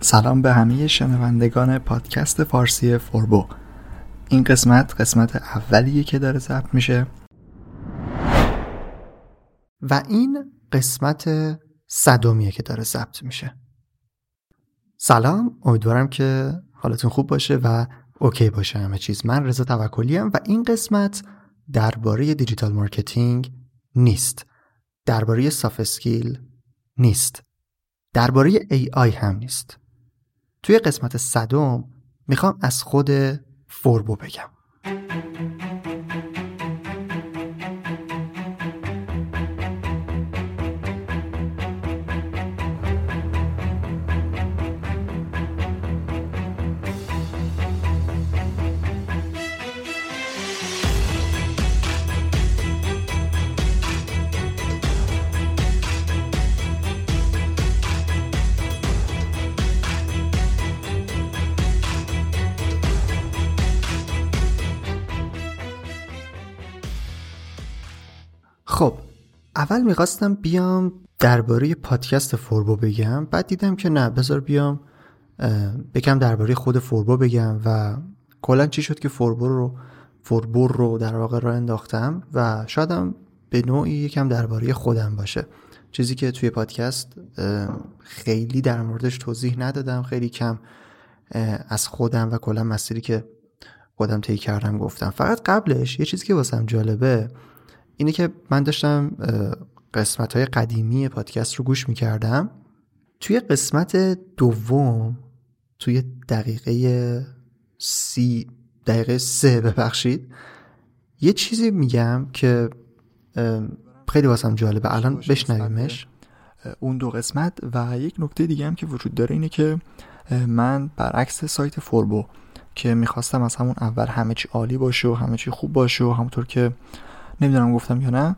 سلام به همه شنوندگان پادکست فارسی فوربو. این قسمت قسمت اولیه که داره ضبط میشه. و این قسمت صدومیه که داره ضبط میشه. سلام امیدوارم که حالتون خوب باشه و اوکی باشه همه چیز. من رضا توکلی و این قسمت درباره digital marketing نیست. درباره soft skill نیست. درباره AI هم نیست. توی قسمت صدم می‌خوام از خود فوربو بگم. اول می‌خواستم بیام درباره پادکست فوربو بگم بعد دیدم که نه بذار بیام بگم درباره خود فوربو بگم و کلا چی شد که فوربو رو فوربو رو در واقع راه انداختم و شایدم به نوعی یکم درباره خودم باشه. چیزی که توی پادکست خیلی در موردش توضیح ندادم خیلی کم از خودم و کلا مسیری که خودم طی کردم گفتم. فقط قبلش یه چیزی که واسم جالبه اینه که من داشتم قسمت های قدیمی پادکست رو گوش می‌کردم. توی قسمت دوم توی دقیقه سی دقیقه سه ببخشید یه چیزی میگم که خیلی واسم جالبه. الان بشنویمش. اون دو قسمت و یک نکته دیگه هم که وجود داره اینه که من برعکس سایت فوربو که می‌خواستم از همون اول همه چی عالی باشه و همه چی خوب باشه و همونطور که نمی‌دونم گفتم یا نه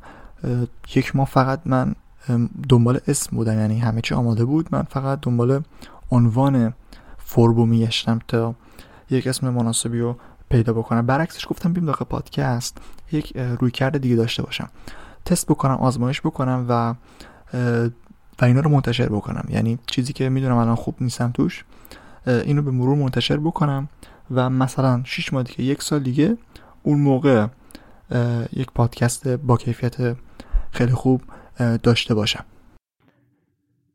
یک ماه فقط من دنبال اسم بودم یعنی همه چی آماده بود. من فقط دنبال عنوان فوربو میگشتم تا یک اسم مناسبی رو پیدا بکنم. برعکسش گفتم بیم داخل پادکست. یک روی کرده دیگه داشته باشم. تست بکنم آزمایش بکنم و و اینا رو منتشر بکنم. یعنی چیزی که می‌دونم الان خوب نیستم توش اینو به مرور منتشر بکنم و مثلا 6 ماه دیگه یک سال دیگه اون موقع یک پادکست با کیفیت خیلی خوب داشته باشم.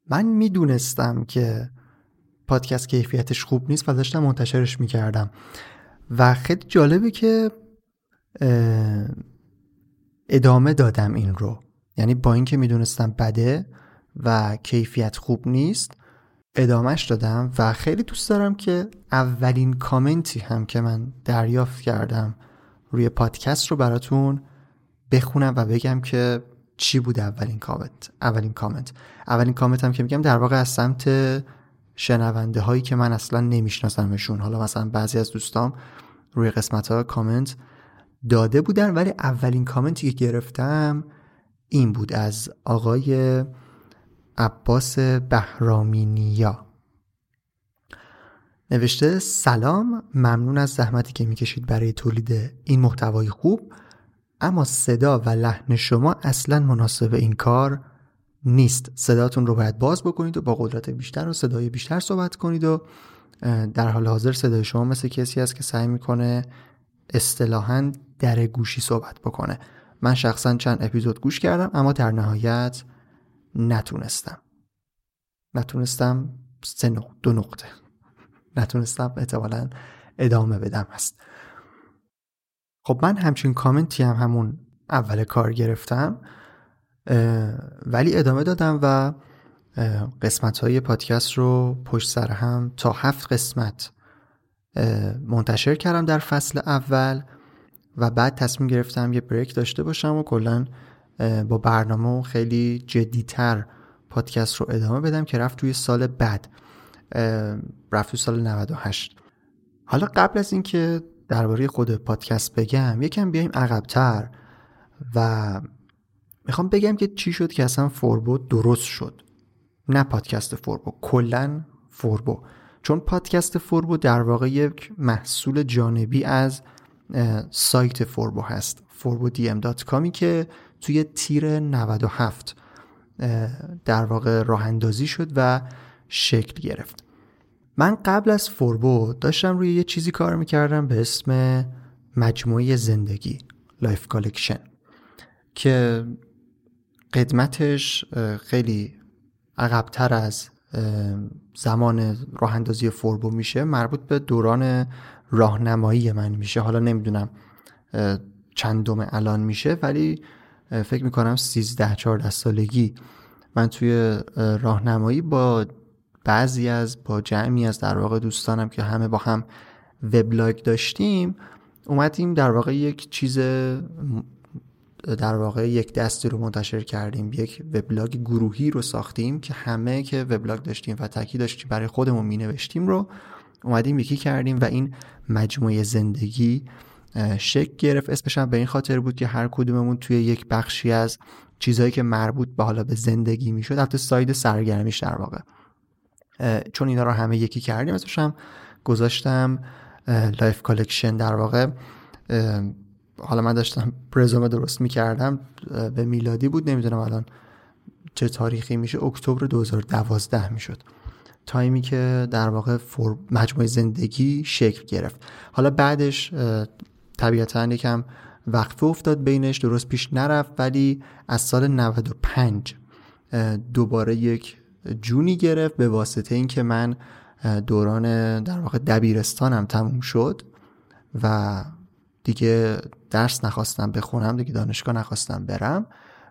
من می‌دونستم که پادکست کیفیتش خوب نیست و داشتم منتشرش می‌کردم. و خیلی جالبه که ادامه دادم این رو. یعنی با اینکه می‌دونستم بده و کیفیت خوب نیست ادامهش دادم و خیلی دوست دارم که اولین کامنتی هم که من دریافت کردم روی پادکست رو براتون بخونم و بگم که چی بوده اولین کامنت اولین کامنت. اولین کامنت هم که میگم در واقع از سمت شنونده هایی که من اصلا نمیشناسمشون. حالا مثلا بعضی از دوستام روی قسمت ها کامنت داده بودن ولی اولین کامنتی که گرفتم این بود از آقای عباس بهرامینیا. نوشته سلام ممنون از زحمتی که می‌کشید برای تولید این محتوای خوب اما صدا و لحن شما اصلا مناسب این کار نیست. صداتون رو باید باز بکنید و با قدرت بیشتر و صدای بیشتر صحبت کنید و در حال حاضر صدای شما مثل کسی است که سعی می‌کنه اصطلاحا در گوشی صحبت بکنه. من شخصا چند اپیزود گوش کردم اما در نهایت نتونستم. نتونستم سه نقطه دو نقطه. نتونستم احتمالا ادامه بدم هست. خب من همچین کامنتی هم همون اول کار گرفتم ولی ادامه دادم و قسمت های پادکست رو پشت سر هم تا هفت قسمت منتشر کردم در فصل اول و بعد تصمیم گرفتم یه بریک داشته باشم و کلا با برنامه خیلی جدیتر پادکست رو ادامه بدم که رفت توی سال بعد. رفت سال 98 حالا قبل از اینکه درباره خود پادکست بگم یکم بیایم عقبتر و می‌خوام بگم که چی شد که اصلا فوربو درست شد. نه پادکست فوربو کلا فوربو. چون پادکست فوربو در واقع یک محصول جانبی از سایت فوربو هست forbodm.com که توی تیر 97 در واقع راه اندازی شد و شکل گرفت. من قبل از فوربو داشتم روی یه چیزی کار می‌کردم به اسم مجموعه زندگی Life Collection که قدمتش خیلی عقبتر از زمان راه اندازی فوربو میشه مربوط به دوران راهنمایی من میشه. حالا نمی‌دونم چندم الان میشه ولی فکر می‌کنم 13 14 سالگی من توی راهنمایی با بعضی از با جمعی از در واقع دوستانم که همه با هم وبلاگ داشتیم اومدیم در واقع یک چیز در واقع یک دستی رو منتشر کردیم یک وبلاگ گروهی رو ساختیم که همه که وبلاگ داشتیم و تکی داشتیم برای خودمون می نوشتیم رو اومدیم یکی کردیم و این مجموعه زندگی شکل گرفت. اسمش هم به این خاطر بود که هر کدوممون توی یک بخشی از چیزهایی که مربوط به حالا به زندگی می‌شد حتی ساید سرگرمیش در واقع. چون اینا رو همه یکی کردیم اسمش هم گذاشتم Life Collection در واقع. حالا من داشتم رزومه درست می‌کردم به میلادی بود نمی‌دونم الان چه تاریخی میشه. اکتبر 2012 می‌شد. تایمی که در واقع مجموعه زندگی شکل گرفت. حالا بعدش طبیعتا یکم وقفه افتاد بینش درست پیش نرفت ولی از سال 95 دوباره یک جونی گرفت به واسطه اینکه من دوران در واقع دبیرستانم تموم شد و دیگه درس نخواستم بخونم دیگه دانشگاه نخواستم برم.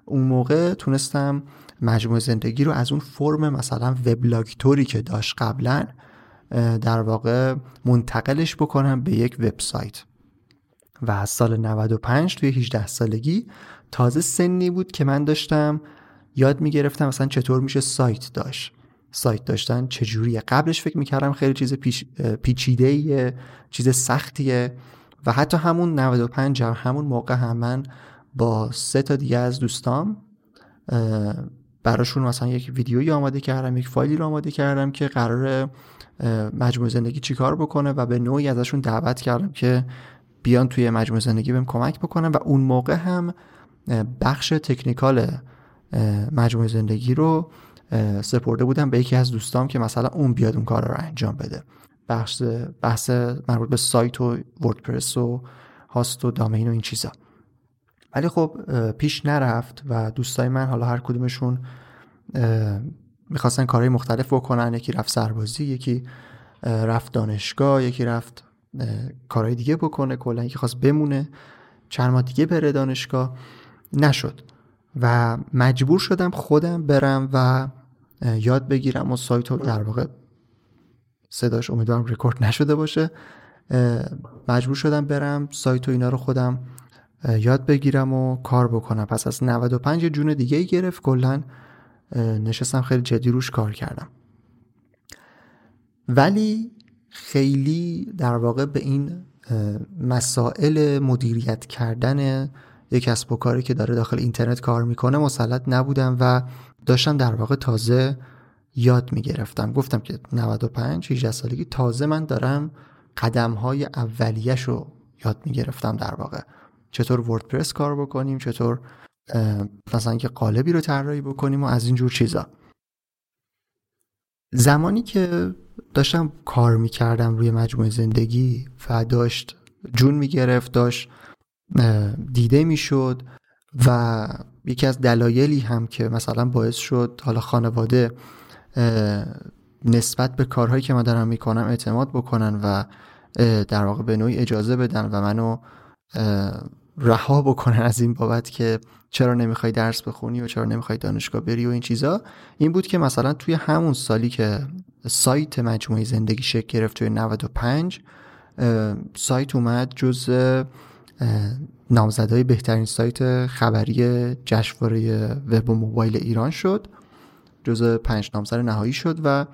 اون موقع تونستم مجموع زندگی رو از اون فرم مثلا وبلاگ که داشت قبلا در واقع منتقلش بکنم به یک وبسایت. و از سال 95 توی 18 سالگی تازه سنی بود که من داشتم یاد می‌گرفتم مثلا چطور میشه سایت داشت. سایت داشتن چجوریه؟ قبلش فکر می‌کردم خیلی چیز پیچ، پیچیده چیز سختیه و حتی همون 95 همون موقع هم من با سه تا دیگه از دوستام براشون مثلا یک ویدیویی آماده کردم یک فایلی رو آماده کردم که قرار مجموع زندگی چیکار بکنه و به نوعی ازشون دعوت کردم که بیان توی مجموع زندگی بهم کمک بکنن و اون موقع هم بخش تکنیکال مجموع زندگی رو سپرده بودم به یکی از دوستام که مثلا اون بیاد اون کار رو انجام بده. بحث بحث مربوط به سایت و وردپرس و هاست و دامین و این چیزا. ولی خب پیش نرفت و دوستای من حالا هر کدومشون می‌خواستن کارهای مختلف بکنن. یکی رفت سربازی یکی رفت دانشگاه یکی رفت کارهای دیگه بکنه. کلا یکی خواست بمونه چند ماه دیگه بره دانشگاه. نشد. و مجبور شدم خودم برم و یاد بگیرم و سایت رو در واقع صداش امیدوارم رکورد نشده باشه. مجبور شدم برم سایت و اینا رو خودم یاد بگیرم و کار بکنم. پس از 95 جون دیگه گرفت کلا نشستم خیلی جدی روش کار کردم. ولی خیلی در واقع به این مسائل مدیریت کردن یک کسب و کاری که داره داخل اینترنت کار می‌کنه مسلط نبودم و داشتم در واقع تازه یاد می‌گرفتم. گفتم که 95 18 سالگی تازه من دارم قدم های اولیش یاد می‌گرفتم در واقع. چطور وردپرس کار بکنیم چطور مثلا که قالبی رو طراحی بکنیم و از اینجور چیزا. زمانی که داشتم کار می‌کردم روی مجموعه زندگی و داشت جون می‌گرفت داشت دیده می‌شد و یکی از دلایلی هم که مثلا باعث شد حالا خانواده نسبت به کارهایی که من دارم می‌کنم اعتماد بکنن و در واقع به نوعی اجازه بدن و منو رها بکنن از این بابت که چرا نمی‌خوای درس بخونی و چرا نمی‌خوای دانشگاه بری و این چیزا. این بود که مثلا توی همون سالی که سایت مجموعه زندگی شکل گرفت توی 95 سایت اومد جز نامزدهای بهترین سایت خبری جشنواره وب و موبایل ایران شد. جز پنج نامزد نهایی شد و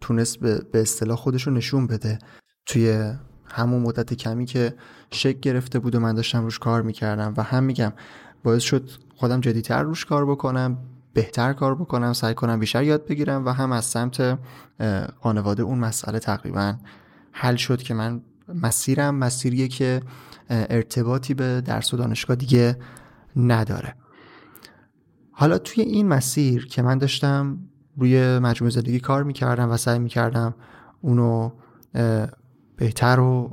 تونست به اصطلاح خودش رو نشون بده. توی همون مدت کمی که شک گرفته بود و من داشتم روش کار می‌کردم و هم میگم باعث شد خودم جدیتر روش کار بکنم بهتر کار بکنم سعی کنم بیشتر یاد بگیرم و هم از سمت خانواده اون مسئله تقریبا حل شد که من مسیرم مسیریه که ارتباطی به درس و دانشگاه دیگه نداره. حالا توی این مسیر که من داشتم روی مجموعه زندگی کار می‌کردم و سعی می‌کردم اونو بهتر و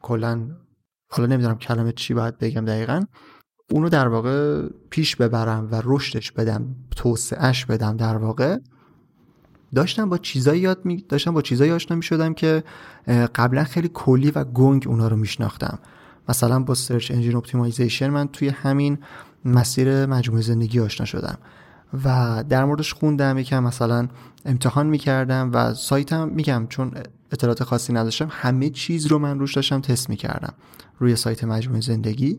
کلا حالا نمی‌دونم کلمه چی باید بگم دقیقا اونو در واقع پیش ببرم و رشدش بدم توسعهش بدم در واقع. داشتم با چیزایی یاد می داشتم با چیزایی آشنا می شدم که قبلا خیلی کلی و گنگ اونا رو میشناختم. مثلا با search engine optimization من توی همین مسیر مجموعه زندگی آشنا شدم. و در موردش خوندم یکم مثلا امتحان می‌کردم و سایتم میگم چون اطلاعات خاصی نداشتم همه چیز رو من روش داشتم تست می‌کردم روی سایت مجموعه زندگی.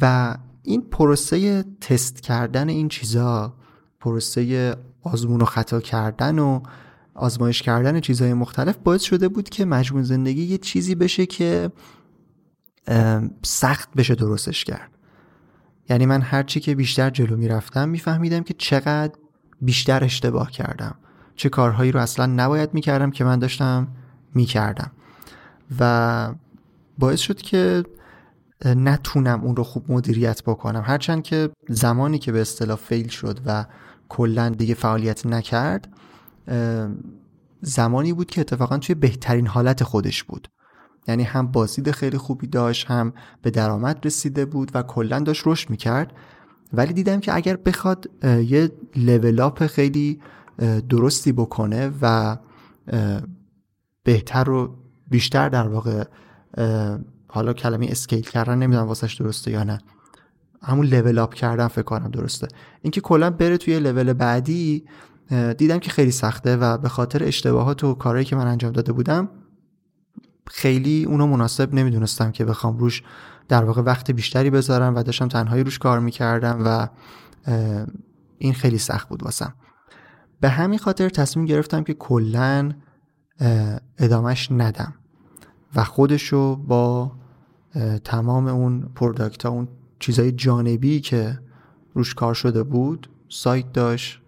و این پروسه تست کردن این چیزا پروسه آزمون و خطا کردن و آزمایش کردن چیزهای مختلف باعث شده بود که مجموع زندگی یه چیزی بشه که سخت بشه درستش کرد. یعنی من هرچی که بیشتر جلو می‌رفتم میفهمیدم که چقدر بیشتر اشتباه کردم. چه کارهایی رو اصلا نباید می‌کردم که من داشتم می‌کردم. و باعث شد که نتونم اون رو خوب مدیریت بکنم. هرچند که زمانی که به اصطلاح فیل شد و کلا دیگه فعالیت نکرد زمانی بود که اتفاقا توی بهترین حالت خودش بود. یعنی هم بازدید خیلی خوبی داشت هم به درآمد رسیده بود و کلا داشت رشد می‌کرد. ولی دیدم که اگر بخواد یه لول خیلی درستی بکنه و بهتر و بیشتر در واقع حالا کلمه اسکیل کردن نمی‌دونم واسش درسته یا نه. همون لول اپ کردن فکر کنم درسته. اینکه کلا بره توی لول بعدی دیدم که خیلی سخته و به خاطر اشتباهات و کارهایی که من انجام داده بودم خیلی اونو مناسب نمی‌دونستم که بخوام روش در واقع وقت بیشتری بذارم و داشتم تنهایی روش کار می‌کردم و این خیلی سخت بود واسم. به همین خاطر تصمیم گرفتم که کلا ادامش ندم و خودشو با تمام اون پروداکت ها اون چیزای جانبی که روش کار شده بود سایت داشت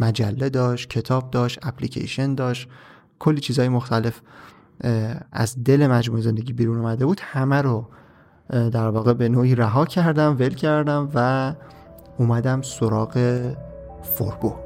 مجله داشت کتاب داشت اپلیکیشن داشت کلی چیزهای مختلف از دل مجموعه زندگی بیرون اومده بود. همه رو در واقع به نوعی رها کردم ول کردم و اومدم سراغ فوربو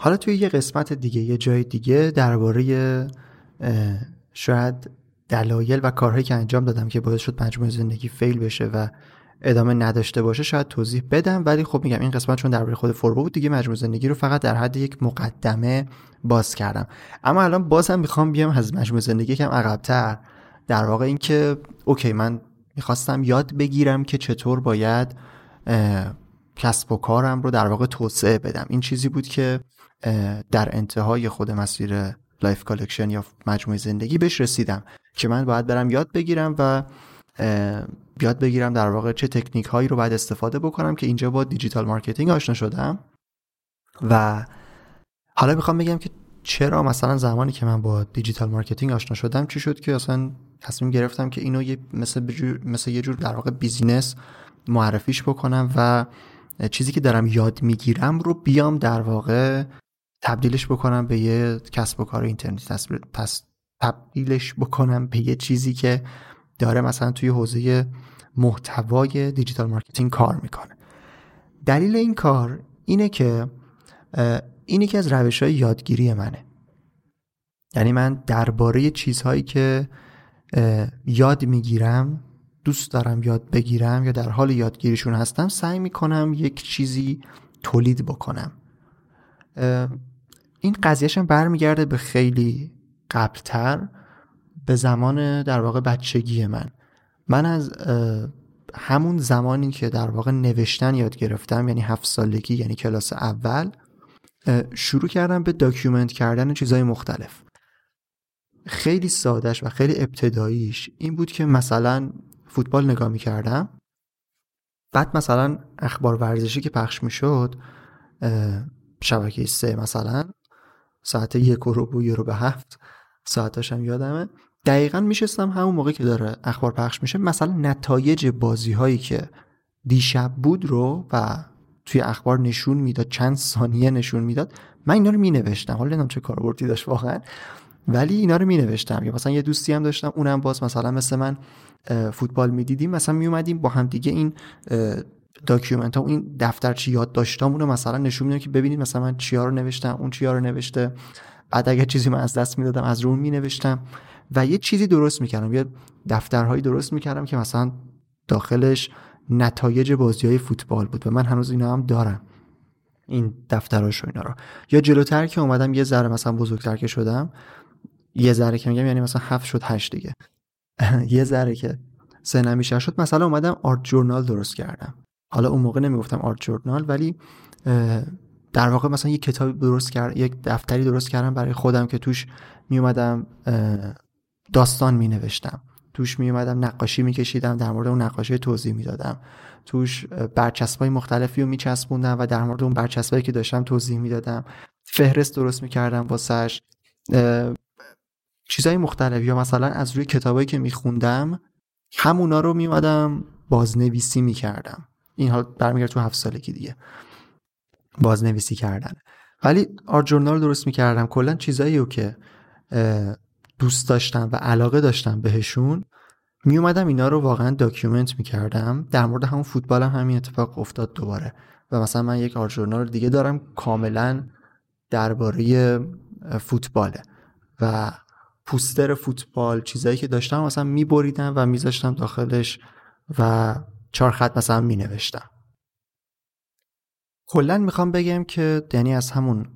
حالا توی یه قسمت دیگه یه جای دیگه درباره شاید دلایل و کارهایی که انجام دادم که باعث شد مجموعه زندگی فیل بشه و ادامه نداشته باشه شاید توضیح بدم. ولی خب میگم این قسمت چون درباره خود فوربو بود دیگه مجموع زندگی رو فقط در حد یک مقدمه باز کردم. اما الان بازم می‌خوام بیام از مجموع زندگی کم عقبتر در واقع اینکه اوکی من می‌خواستم یاد بگیرم که چطور باید کسب و کارم رو در واقع توسعه بدم. این چیزی بود که در انتهای خود مسیر Life Collection یا مجموعه زندگی بهش رسیدم که من باید برم یاد بگیرم و یاد بگیرم در واقع چه تکنیک هایی رو باید استفاده بکنم که اینجا با digital marketing آشنا شدم. و حالا می‌خوام بگم که چرا مثلا زمانی که من با digital marketing آشنا شدم چی شد که اصلا تصمیم گرفتم که اینو یه مثل, بجور، مثل یه جور در واقع business معرفیش بکنم و چیزی که دارم یاد می‌گیرم رو بیام در واقع تبدیلش بکنم به یه کسب و کار اینترنتی. پس تبدیلش بکنم به یه چیزی که داره مثلا توی حوزه محتوای digital marketing کار می‌کنه. دلیل این کار اینه که این یکی از روش های یادگیری منه. یعنی من درباره چیزهایی که یاد می‌گیرم دوست دارم یاد بگیرم یا در حال یادگیریشون هستم سعی می‌کنم یک چیزی تولید بکنم. این قضیهشم برمیگرده به خیلی قبلتر به زمان در واقع بچگی من. من از همون زمانی که در واقع نوشتن یاد گرفتم یعنی هفت سالگی یعنی کلاس اول شروع کردم به داکیومنت کردن چیزهای مختلف. خیلی سادش و خیلی ابتداییش این بود که مثلا فوتبال نگاه می کردم بعد مثلا اخبار ورزشی که پخش می شد شبکه سه مثلا ساعت یک رو یه رو به هفت ساعتاش هم یادمه. دقیقا میشستم همون موقع که داره اخبار پخش میشه. مثلا نتایج بازی هایی که دیشب بود رو و توی اخبار نشون می‌داد چند ثانیه نشون می‌داد من اینا رو مینوشتم. حالا نمی‌دونم چه کاربردی داشت واقعا. ولی اینا رو مینوشتم. یا مثلا یه دوستی هم داشتم اونم باز مثلا مثل من فوتبال می‌دیدیم. مثلا میومدیم با هم دیگه این document ها این دفترچه یادداشتامون رو مثلا نشون میدیم که ببینید مثلا من چیا رو نوشتم اون چیا رو نوشته. بعد اگر چیزی من از دست می‌دادم از رو اون می نوشتم و یه چیزی درست می‌کردم یه دفترهایی درست می‌کردم که مثلا داخلش نتایج بازی های فوتبال بود و من هنوز اینا هم دارم. این دفترهاش و اینا رو. یا جلوتر که اومدم یه ذره مثلا بزرگتر که شدم یه ذره که میگم یعنی مثلا هفت شد هشت دیگه. یه ذره که سنم بیشتر شد مثلا اومدم آرت جورنال درست کردم. حالا اون موقع نمی‌گفتم آرت جورنال ولی در واقع مثلا یک کتابی درست کرد یک دفتری درست کردم برای خودم که توش می اومدم داستان می نوشتم توش می اومدم نقاشی می کشیدم در مورد اون نقاشی توضیح می دادم توش برچسبای مختلفی رو می چسبوندم و در مورد اون برچسبایی که داشتم توضیح می دادم فهرست درست می کردم واسش چیزهای مختلف. یا مثلا از روی کتابایی که می خوندم همونا رو می اومدم بازنویسی می کردم این حال برمیگرد تو هفت سالگی دیگه. بازنویسی کردن. ولی آرت جورنال درست می‌کردم. کلا چیزایی رو که دوست داشتم و علاقه داشتم بهشون می اومدم اینا رو واقعا document می‌کردم. در مورد همون فوتبال هم همین اتفاق افتاد دوباره. و مثلا من یک art journal دیگه دارم کاملا درباره فوتباله. و پوستر فوتبال چیزایی که داشتم مثلا میبریدم و میذاشتم داخلش و چهار خط مثلا مینوشتم. کلا می‌خوام بگم که یعنی از همون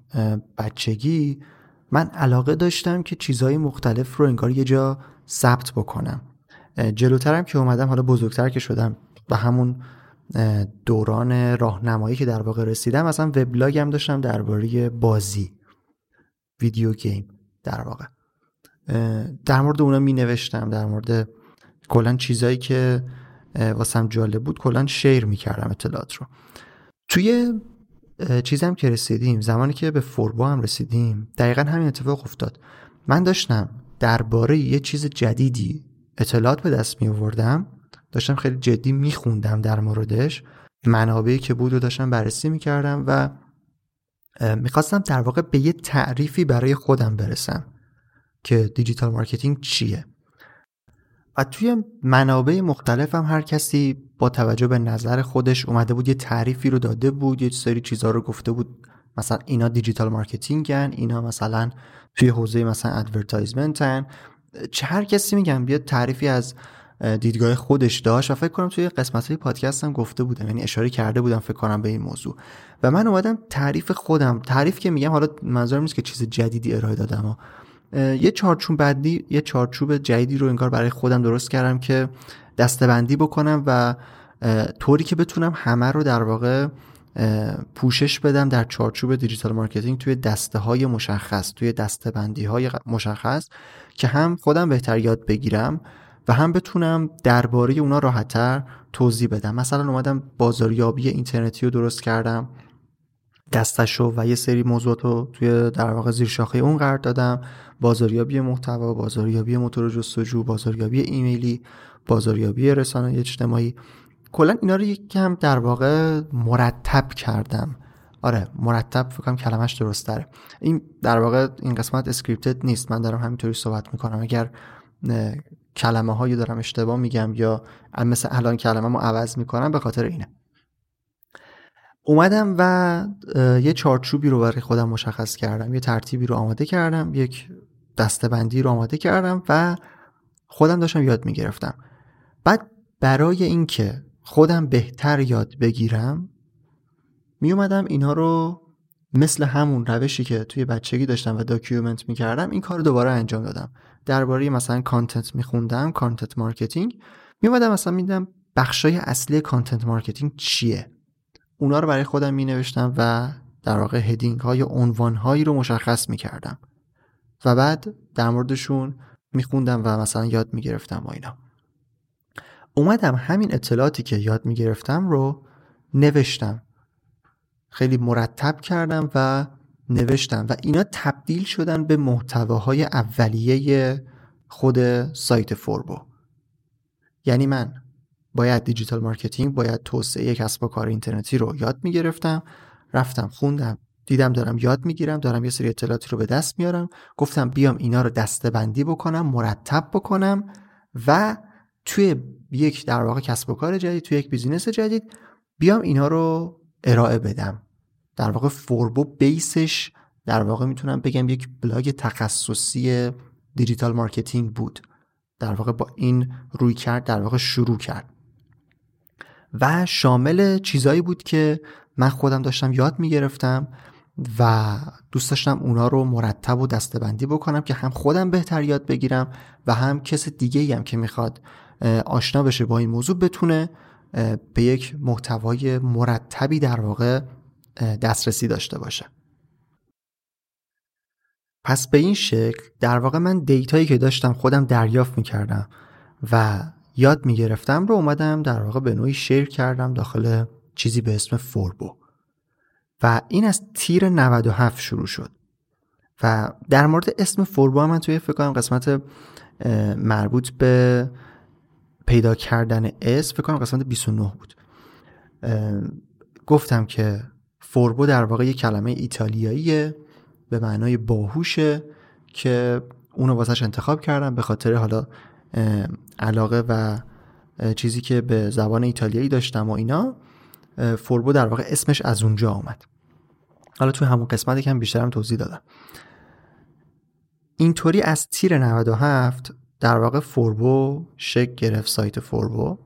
بچگی من علاقه داشتم که چیزهای مختلف رو انگار یه جا ثبت بکنم. جلوترم که اومدم حالا بزرگتر که شدم و همون دوران راهنمایی که در واقع رسیدم اصلا وبلاگم داشتم درباره بازی ویدیو گیم در واقع. در مورد اونا می نوشتم در مورد کلا چیزایی که واسم جالب بود کلا شیر می کردم اطلاعات رو. توی چیزم که رسیدیم زمانی که به فوربو هم رسیدیم دقیقا همین اتفاق افتاد. من داشتم درباره یه چیز جدیدی اطلاعات به دست می آوردم داشتم خیلی جدی میخوندم در موردش منابعی که بود و داشتم بررسی می‌کردم و می‌خواستم در واقع به یه تعریفی برای خودم برسم که digital marketing چیه. و توی منابع مختلف هم هر کسی با توجه به نظر خودش اومده بود یه تعریفی رو داده بود یه سری چیزها رو گفته بود. مثلا اینا digital marketing ن اینا مثلا توی حوزه مثلا advertisement ن که هر کسی میگم بیاد تعریفی از دیدگاه خودش داشت و فکر کنم توی قسمت های پادکست هم گفته بودم یعنی اشاره کرده بودم فکر کنم به این موضوع. و من اومدم تعریف خودم تعریف که میگم حالا منظورم نیست که چیز جدیدی ارائه دادم یه چارچوب بندی یه چارچوب جدیدی رو انگار برای خودم درست کردم که دسته‌بندی بکنم و طوری که بتونم همه رو در واقع پوشش بدم در چارچوب digital marketing توی دسته های مشخص توی دسته بندی های مشخص که هم خودم بهتر یاد بگیرم و هم بتونم درباره اونا راحتتر توضیح بدم. مثلا اومدم بازاریابی اینترنتی رو درست کردم. دسته‌شو و یه سری موضوعات رو توی در واقع زیر شاخه اون قرار دادم. بازاریابی محتوا بازاریابی موتور جستجو بازاریابی ایمیلی بازاریابی رسانه اجتماعی. کلا اینا رو یکم در واقع مرتب کردم. آره مرتب فکرم کلمش درست داره این در واقع این قسمت اسکریپتد نیست. من دارم همینطوری صحبت می‌کنم. اگر کلمه هایی دارم اشتباه میگم یا مثل الان کلمه عوض می‌کنم به خاطر اینه. اومدم و یه چارچوبی رو برای خودم مشخص کردم. یه ترتیبی رو آماده کردم. یک دسته‌بندی رو آماده کردم و خودم داشتم یاد می‌گرفتم. بعد برای اینکه خودم بهتر یاد بگیرم میومدم اینها رو مثل همون روشی که توی بچگی داشتم و document می‌کردم این کار دوباره انجام دادم. درباره مثلا content میخوندم content marketing میومدم مثلا می‌دیدم بخشای اصلی content marketing چیه؟ اونا رو برای خودم می نوشتم و در واقع heading های عنوان هایی رو مشخص می کردم و بعد در موردشون می خوندم و مثلا یاد می گرفتم و اینا. اومدم همین اطلاعاتی که یاد می گرفتم رو نوشتم. خیلی مرتب کردم و نوشتم و اینا تبدیل شدن به محتواهای اولیه خود سایت فوربو. یعنی من باید digital marketing باید توسعه کسب و کار اینترنتی رو یاد می‌گرفتم. رفتم خوندم دیدم دارم یاد می‌گیرم دارم یه سری اطلاعاتی رو به دست میارم. گفتم بیام اینا رو دسته بندی بکنم مرتب بکنم و توی یک در واقع کسب و کار جدید توی یک business جدید بیام اینا رو ارائه بدم. در واقع فوربو base ش در واقع می‌تونم بگم یک بلاگ تخصصی digital marketing بود. در واقع با این رویکرد در واقع شروع کرد. و شامل چیزایی بود که من خودم داشتم یاد می‌گرفتم و دوست داشتم اونا رو مرتب و دستبندی بکنم که هم خودم بهتر یاد بگیرم و هم کس دیگه هم که می‌خواد آشنا بشه با این موضوع بتونه به یک محتوای مرتبی در واقع دسترسی داشته باشه. پس به این شکل در واقع من دیتایی که داشتم خودم دریافت می‌کردم و یاد می‌گرفتم رو اومدم در واقع به نوعی شیر کردم داخل چیزی به اسم فوربو. و این از تیر 97 شروع شد. و در مورد اسم فوربو من توی فکر کنم قسمت مربوط به پیدا کردن اسم فکر کنم قسمت 29 بود. گفتم که فوربو در واقع یک کلمه ایتالیاییه به معنای باهوشه که اونو واسش انتخاب کردم به خاطر حالا علاقه و چیزی که به زبان ایتالیایی داشتم و اینا فوربو در واقع اسمش از اونجا آمد. حالا توی همون قسمتی که هم بیشترم توضیح دادم. اینطوری از تیر 97 در واقع فوربو شکل گرفت سایت فوربو.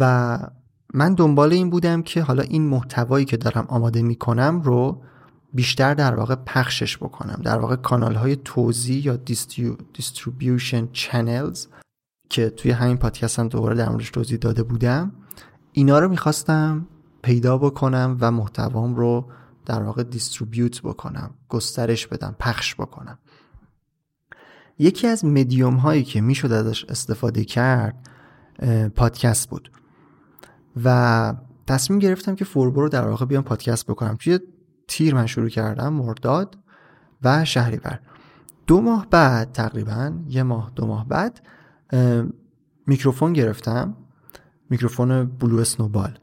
و من دنبال این بودم که حالا این محتوایی که دارم آماده می‌کنم رو بیشتر در واقع پخشش بکنم. در واقع کانال های توزیع یا distribution channels که توی همین پادکست هم دوباره در موردش توضیح داده بودم اینا رو می‌خواستم پیدا بکنم و محتوام رو در واقع distribute بکنم گسترش بدم پخش بکنم. یکی از مدیوم هایی که می‌شد ازش استفاده کرد پادکست بود. و تصمیم گرفتم که فوربو رو در واقع بیام پادکست بکنم. توی تیر من شروع کردم مرداد و شهریور. دو ماه بعد تقریبا یه ماه دو ماه بعد میکروفون گرفتم. میکروفون Blue Snowball.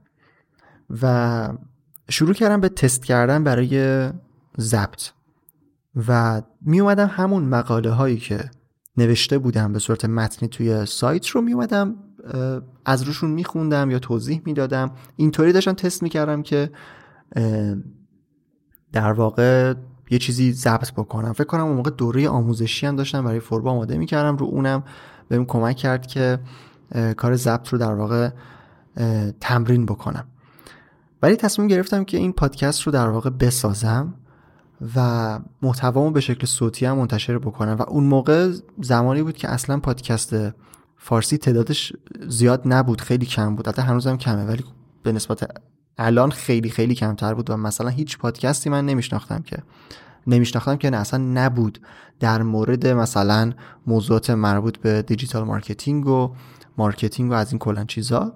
و شروع کردم به تست کردن برای ضبط. و می اومدم همون مقاله هایی که نوشته بودم به صورت متنی توی سایت رو می اومدم از روشون میخوندم یا توضیح می‌دادم. اینطوری داشتم تست می‌کردم که در واقع یه چیزی ضبط بکنم. فکر کنم اون موقع دوره آموزشی هم داشتم برای فوربا آماده می‌کردم رو اونم. بهم کمک کرد که کار ضبط رو در واقع تمرین بکنم. ولی تصمیم گرفتم که این پادکست رو در واقع بسازم و محتوامو به شکل صوتی هم منتشر بکنم. و اون موقع زمانی بود که اصلا پادکست فارسی تعدادش زیاد نبود خیلی کم بود. حتی هنوزم کمه ولی به نسبت الان خیلی خیلی کمتر بود و مثلا هیچ پادکستی من نمیشناختم که. نمیشناختم که اصلا نبود. در مورد مثلا موضوعات مربوط به digital marketing و marketing و از این کلا چیزا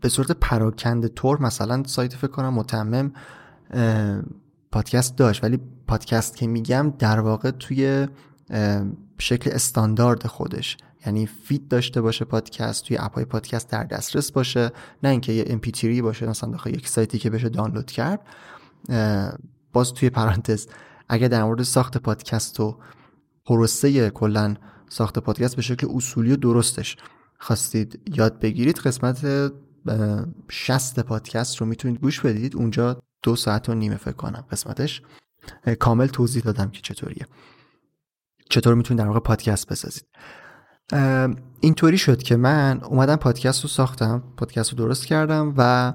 به صورت پراکنده طور مثلا سایت فکر کنم متمم پادکست داشت. ولی پادکست که میگم در واقع توی شکل استاندارد خودش. یعنی feed داشته باشه پادکست توی app ای پادکست در دسترس باشه. نه اینکه یه MP3 باشه مثلا داخل یک سایتی که بشه دانلود کرد. باز توی پرانتز اگر در مورد ساخت پادکست و پروسه کلا ساخت پادکست به شکل اصولی و درستش خواستید یاد بگیرید قسمت شصت پادکست رو می‌تونید گوش بدید. اونجا دو ساعت و نیمه فکر کنم قسمتش. کامل توضیح دادم که چطوریه. چطور می‌تونید در واقع پادکست بسازید. اینطوری شد که من اومدم پادکست رو ساختم پادکست رو درست کردم و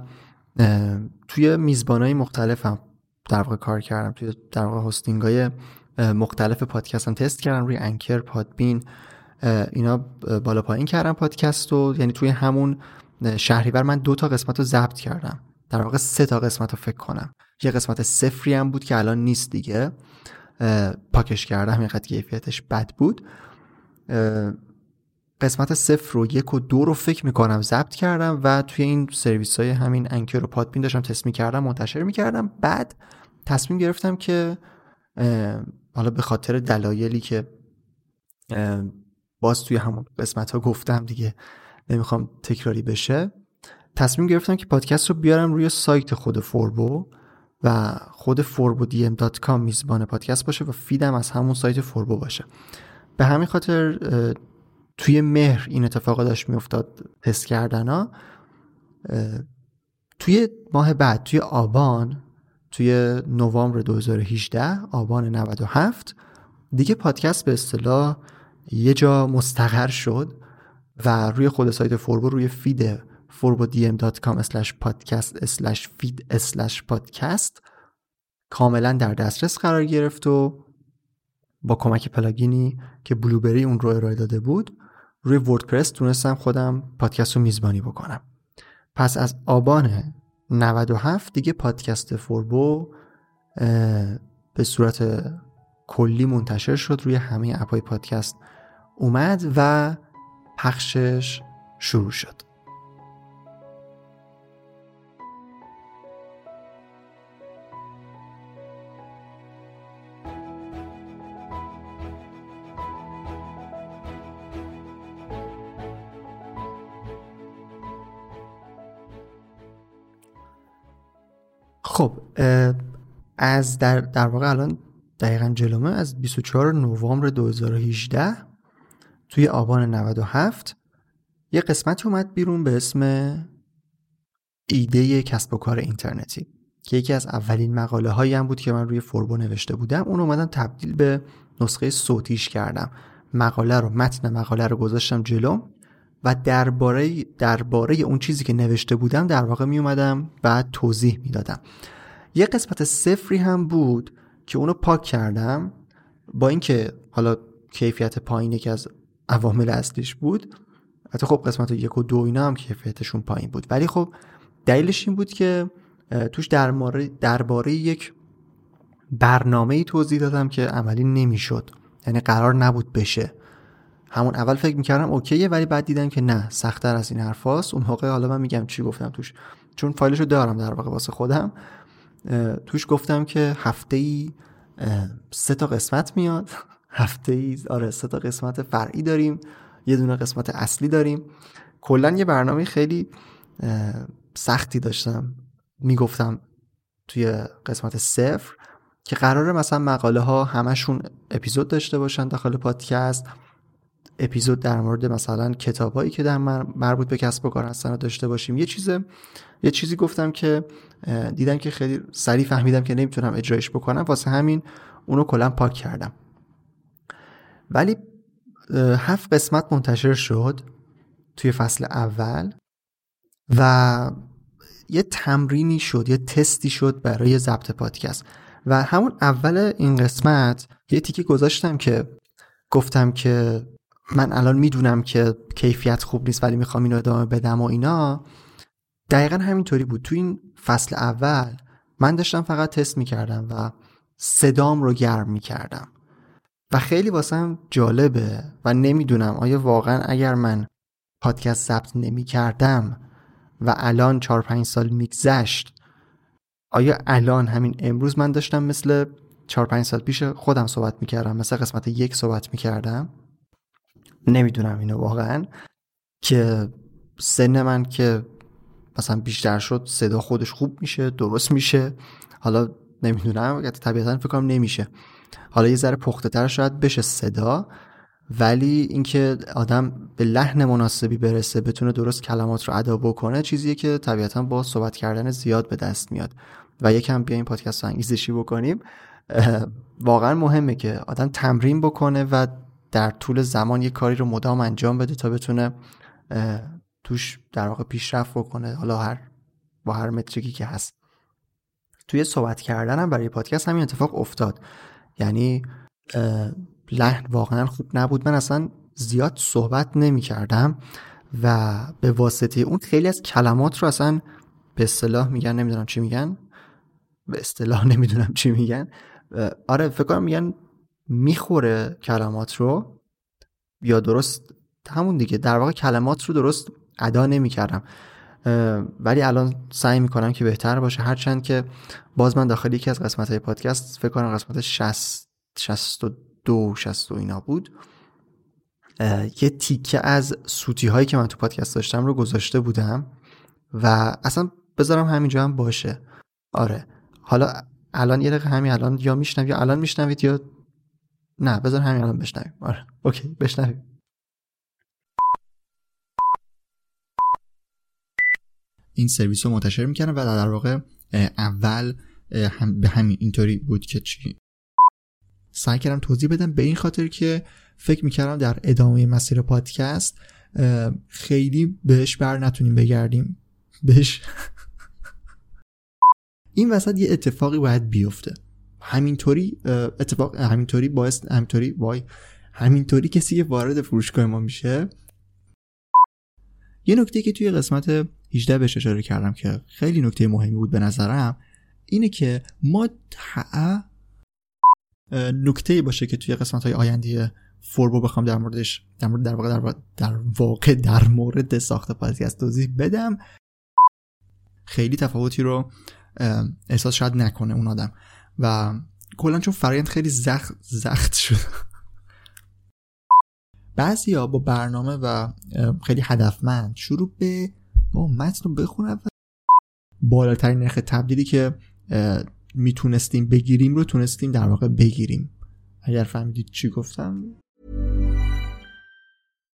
توی میزبان های مختلفم در واقع کار کردم توی در واقع hosting های مختلف پادکست هم تست کردم روی Anchor Podbean اینا بالا پایین کردم پادکست رو. یعنی توی همون شهریور من دو تا قسمت رو ضبط کردم. در واقع سه تا قسمت رو فکر کنم. یه قسمت صفری هم بود که الان نیست دیگه. پاکش کردم. اینقدر کیفیتش بد بود. قسمت صفر رو یک و دو رو فکر می‌کنم ضبط کردم و توی این سرویس های همین Anchor و Podbean داشتم تست می‌کردم منتشر می‌کردم. بعد تصمیم گرفتم که حالا به خاطر دلایلی که باز توی همون قسمت ها گفتم دیگه نمی‌خوام تکراری بشه تصمیم گرفتم که پادکست رو بیارم روی سایت خود فوربو و خود فوربو com میزبان پادکست باشه و feed م از همون سایت فوربو باشه. به همین خاطر توی مهر این اتفاق داشت میافتاد تست کردن ها. توی ماه بعد توی آبان توی نوامبر 2018 آبان 97 دیگه پادکست به اصطلاح یه جا مستقر شد و روی خود سایت فوربو روی feed furbodm.com feed slash podcast کاملا در دسترس قرار گرفت و با کمک plugin ی که Blubrry اون رو ارائه داده بود روی WordPress تونستم خودم پادکست رو میزبانی بکنم. پس از آبان 97 دیگه پادکست فوربو به صورت کلی منتشر شد روی همه اپای پادکست اومد و پخشش شروع شد. خب از در, در واقع الان دقیقا جلومه از 24 نوامبر 2018 توی آبان 97 یه قسمتی اومد بیرون به اسم ایده کسب و کار اینترنتی که یکی از اولین مقاله هایی هم بود که من روی فوربو نوشته بودم. اون اومدم تبدیل به نسخه صوتیش کردم. مقاله رو متن مقاله رو گذاشتم جلو. و درباره درباره اون چیزی که نوشته بودم در واقع می اومدم بعد توضیح می‌دادم یه قسمت صفری هم بود که اونو پاک کردم با اینکه حالا کیفیت پایین یکی از عوامل اصلیش بود. حتی خب قسمت یک و دو اینا هم کیفیتشون پایین بود. ولی خب دلیلش این بود که توش درباره درباره یک برنامه ای توضیح دادم که عملی نمی‌شد. یعنی قرار نبود بشه. همون اول فکر می‌کردم اوکیه ولی بعد دیدم که نه سختتر از این حرفاست. اون موقع حالا من میگم چی گفتم توش. چون فایلشو دارم در واقع واسه خودم. توش گفتم که هفته ای سه تا قسمت میاد. هفته ای آره سه تا قسمت فرعی داریم. یه دونه قسمت اصلی داریم. کلا یه برنامه خیلی سختی داشتم. می‌گفتم توی قسمت صفر که قراره مثلا مقاله ها همشون اپیزود داشته باشن داخل پادکست. اپیزود در مورد مثلا کتابایی که در مربوط به کسب و کار هستن داشته باشیم. یه چیز یه چیزی گفتم که دیدم که خیلی سریع فهمیدم که نمی‌تونم اجرایش بکنم. واسه همین اونو کلا پاک کردم. ولی هفت قسمت منتشر شد توی فصل اول و یه تمرینی شد یه تستی شد برای ضبط پادکست. و همون اول این قسمت یه تیکی گذاشتم که گفتم که من الان می‌دونم که کیفیت خوب نیست ولی می‌خوام اینو ادامه بدم و اینا. دقیقا همینطوری بود. تو این فصل اول من داشتم فقط تست می‌کردم و صدام رو گرم می‌کردم. و خیلی واسم جالبه و نمی‌دونم آیا واقعا اگر من پادکست ثبت نمی‌کردم و الان 4 5 سال میگذشت آیا الان همین امروز من داشتم مثل 4 5 سال پیش خودم صحبت می‌کردم مثل قسمت یک صحبت می‌کردم؟ نمی‌دونم اینو واقعا که سن من که مثلا بیشتر شد صدا خودش خوب میشه درست میشه. حالا نمی‌دونم طبیعتا فکر کنم نمیشه. حالا یه ذره پخته تر شاید بشه صدا ولی اینکه آدم به لحن مناسبی برسه بتونه درست کلمات رو ادا بکنه چیزیه که طبیعتا با صحبت کردن زیاد به دست میاد. و یکم بیا این پادکست رو انگیزشی بکنیم. واقعا مهمه که آدم تمرین بکنه و در طول زمان یه کاری رو مدام انجام بده تا بتونه توش در واقع پیشرفت بکنه. حالا هر با هر متریکی که هست. توی صحبت کردنم برای پادکست همین اتفاق افتاد. یعنی لحن واقعا خوب نبود. من اصلا زیاد صحبت نمی کردم و به واسطه اون خیلی از کلمات رو اصلا به اصطلاح میگن نمی‌دونم چی میگن. به اصطلاح نمی‌دونم چی میگن. آره فکر کنم میگن می‌خوره کلمات رو یا درست همون دیگه. در واقع کلمات رو درست ادا نمی‌کردم. ولی الان سعی می‌کنم که بهتر باشه. هرچند که باز من داخل یکی از قسمت های پادکست فکر کنم قسمت 60 62 60 اینا بود. یه تیکه از سوتی هایی که من تو پادکست داشتم رو گذاشته بودم و اصلا بذارم همینجا هم باشه. آره. حالا الان یه دقیقه همین الان یا میشنوید یا الان میشنوید یا نه بذار همین الان بشنویم. آره. اوکی بشنویم. این سرویس رو منتشر می‌کنم و در واقع اول هم به همین اینطوری بود که چی؟ سعی کردم توضیح بدم. به این خاطر که فکر می‌کردم در ادامه مسیر پادکست خیلی بهش بر نتونیم بگردیم. بهش. این وسط یه اتفاقی باید بیفته. همینطوری اتفاق همینطوری باعث همینطوری وای همینطوری کسی که وارد فروشگاه ما میشه. یه نکته که توی قسمت 18 بهش اشاره کردم که خیلی نکته مهمی بود به نظرم اینه که ما نکته باشه که توی قسمت های آینده فوربو بخوام در موردش در مورد در واقع در, در واقع در مورد ساخت پادکست توضیح بدم. خیلی تفاوتی رو احساس شاید نکنه اون آدم. و کلا چون فرایند خیلی زخت زخت شد. بعضی با برنامه و خیلی هدفمند شروع به با متن رو بخونن و بالاترین نرخ تبدیلی که می‌تونستیم بگیریم رو تونستیم در واقع بگیریم. اگر فهمیدید چی گفتم؟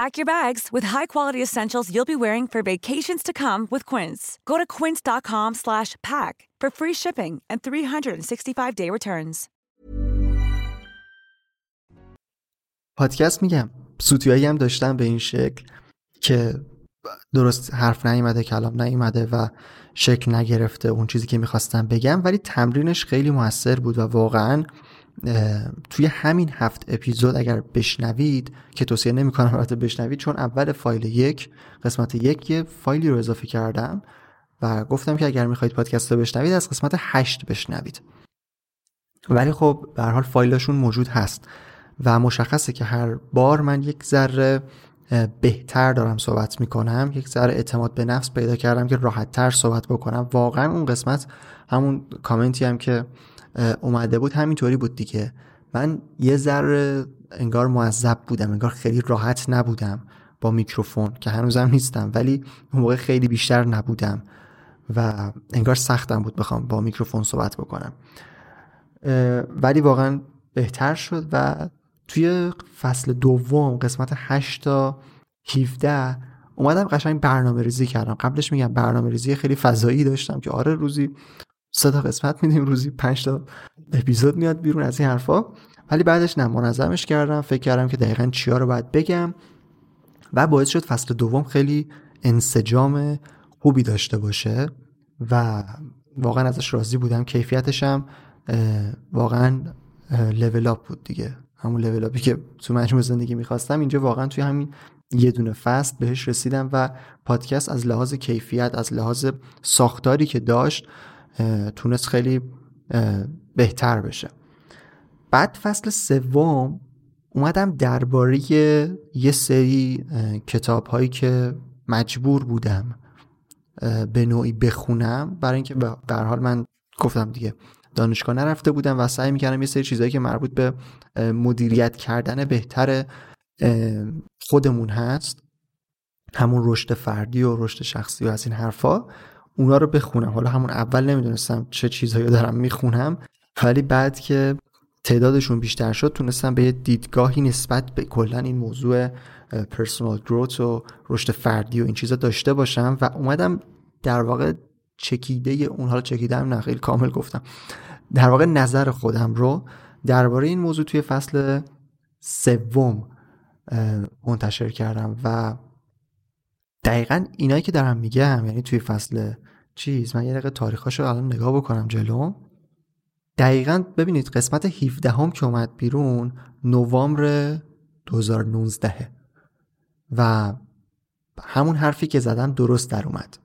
Pack your bags with high-quality essentials you'll be wearing for vacations to come with Quince. Go to quince.com/pack for free shipping and 365-day returns. پادکست میگم سوتیایی هم داشتم به این شکل که درست حرف نیومده کلام نیومده و شکل نگرفته اون چیزی که می‌خواستم بگم ولی تمرینش خیلی موثر بود و واقعا توی همین هفت اپیزود اگر بشنوید که توصیه نمی‌کنم البته بشنوید چون اول فایل یک قسمت یک یه فایلی رو اضافه کردم و گفتم که اگر می‌خواید پادکست رو بشنوید از قسمت هشت بشنوید. ولی خب به حال فایلشون موجود هست و مشخصه که هر بار من یک ذره بهتر دارم صحبت می‌کنم یک ذره اعتماد به نفس پیدا کردم که راحت تر صحبت بکنم. واقعا اون قسمت همون کامنتی هم که اومده بود همینطوری بود دیگه. من یه ذره انگار معذب بودم انگار خیلی راحت نبودم با میکروفون که هنوزم نیستم ولی اون موقع خیلی بیشتر نبودم و انگار سختم بود بخوام با میکروفون صحبت بکنم. ولی واقعا بهتر شد و توی فصل دوم قسمت 8 تا 17 اومدم قشنگ برنامه ریزی کردم. قبلش میگم برنامه ریزی خیلی فضایی داشتم که آره روزی سه تا قسمت میدیم روزی پنج تا اپیزود میاد بیرون از این حرفا. ولی بعدش نه منظمش کردم. فکر کردم که دقیقا چیا رو باید بگم. و باعث شد فصل دوم خیلی انسجام خوبی داشته باشه. و واقعا ازش راضی بودم. کیفیتش هم واقعا لول اپ بود دیگه. همون لول اپی که تو مجموع زندگی می‌خواستم. اینجا واقعا توی همین یه دونه فصل بهش رسیدم و پادکست از لحاظ کیفیت از لحاظ ساختاری که داشت تونست خیلی بهتر بشه. بعد فصل سوم اومدم درباره یه سری کتاب هایی که مجبور بودم به نوعی بخونم. برای اینکه به حال من گفتم دیگه دانشگاه نرفته بودم و سعی می‌کردم یه سری چیزهایی که مربوط به مدیریت کردن بهتر خودمون هست. همون رشد فردی و رشد شخصی و از این حرفا. اونا رو بخونم. حالا همون اول نمی‌دونستم چه چیزهایی دارم می‌خونم ولی بعد که تعدادشون بیشتر شد تونستم به یه دیدگاهی نسبت به کلا این موضوع پرسونال گروت و رشد فردی و این چیزا داشته باشم و اومدم در واقع چکیده اون حالا چکیده هم نه کامل گفتم. در واقع نظر خودم رو درباره این موضوع توی فصل سوم منتشر کردم و دقیقا اینایی که دارم میگم یعنی توی فصل چیز من یه دقیقه تاریخاشو الان نگاه بکنم جلو دقیقا ببینید قسمت 17 هم که اومد بیرون نوامبر 2019 و همون حرفی که زدم درست در اومد.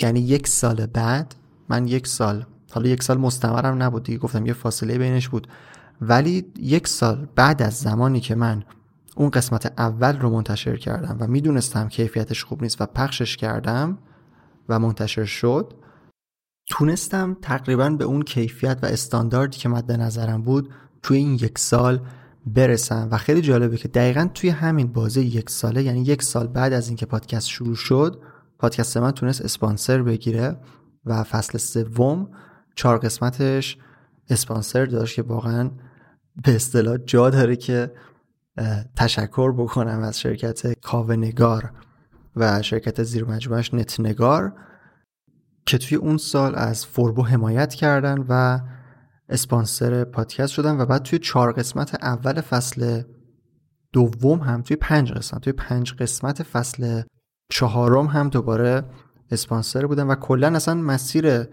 یعنی یک سال بعد من یک سال حالا یک سال مستمرم نبود دیگه گفتم یه فاصله بینش بود. ولی یک سال بعد از زمانی که من اون قسمت اول رو منتشر کردم و می‌دونستم کیفیتش خوب نیست و پخشش کردم و منتشر شد. تونستم تقریبا به اون کیفیت و استانداردی که مد نظرم بود توی این یک سال برسم. و خیلی جالبه که دقیقا توی همین بازه یک ساله یعنی یک سال بعد از اینکه پادکست شروع شد پادکست من تونست اسپانسر بگیره و فصل سوم چهار قسمتش اسپانسر داشت که واقعا به اصطلاح جا داره که تشکر بکنم از شرکت کاونگار و شرکت زیر مجموعش نتنگار که توی اون سال از فوربو حمایت کردن و اسپانسر پادکست شدن و بعد توی چهار قسمت اول فصل دوم هم توی پنج قسمت توی پنج قسمت فصل چهارم هم دوباره اسپانسر بودن و کلا اصلا مسیر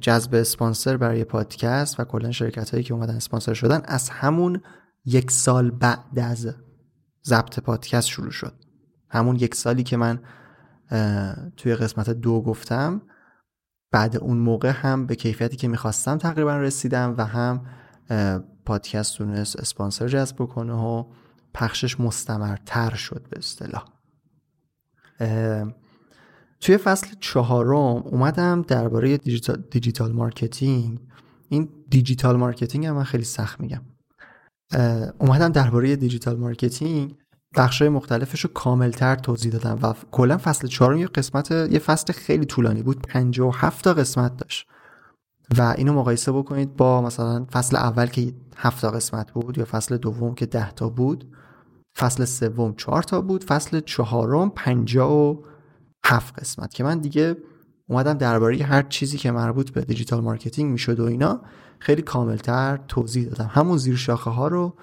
جذب اسپانسر برای پادکست و کلا شرکت هایی که اومدن اسپانسر شدن از همون یک سال بعد از ضبط پادکست شروع شد. همون یک سالی که من توی قسمت دو گفتم بعد اون موقع هم به کیفیتی که می‌خواستم تقریبا رسیدم و هم پادکست تونست اسپانسر جذب بکنه و پخشش مستمرتر شد به اصطلاح. توی فصل چهارم اومدم درباره digital, digital marketing. این digital marketing هم من خیلی سخت میگم. اومدم درباره digital marketing بخشای مختلفش رو کاملتر توضیح دادم و کلا فصل چهارم یه قسمت یه فصل خیلی طولانی بود. 57 تا قسمت داشت. و اینو مقایسه بکنید با مثلا فصل اول که 7 تا قسمت بود یا فصل دوم که 10 تا بود. فصل سوم 4 تا بود. فصل چهارم 57 قسمت. که من دیگه اومدم درباره هر چیزی که مربوط به digital marketing می‌شد و اینا خیلی کاملتر توضیح دادم. همون زیر شاخه ها رو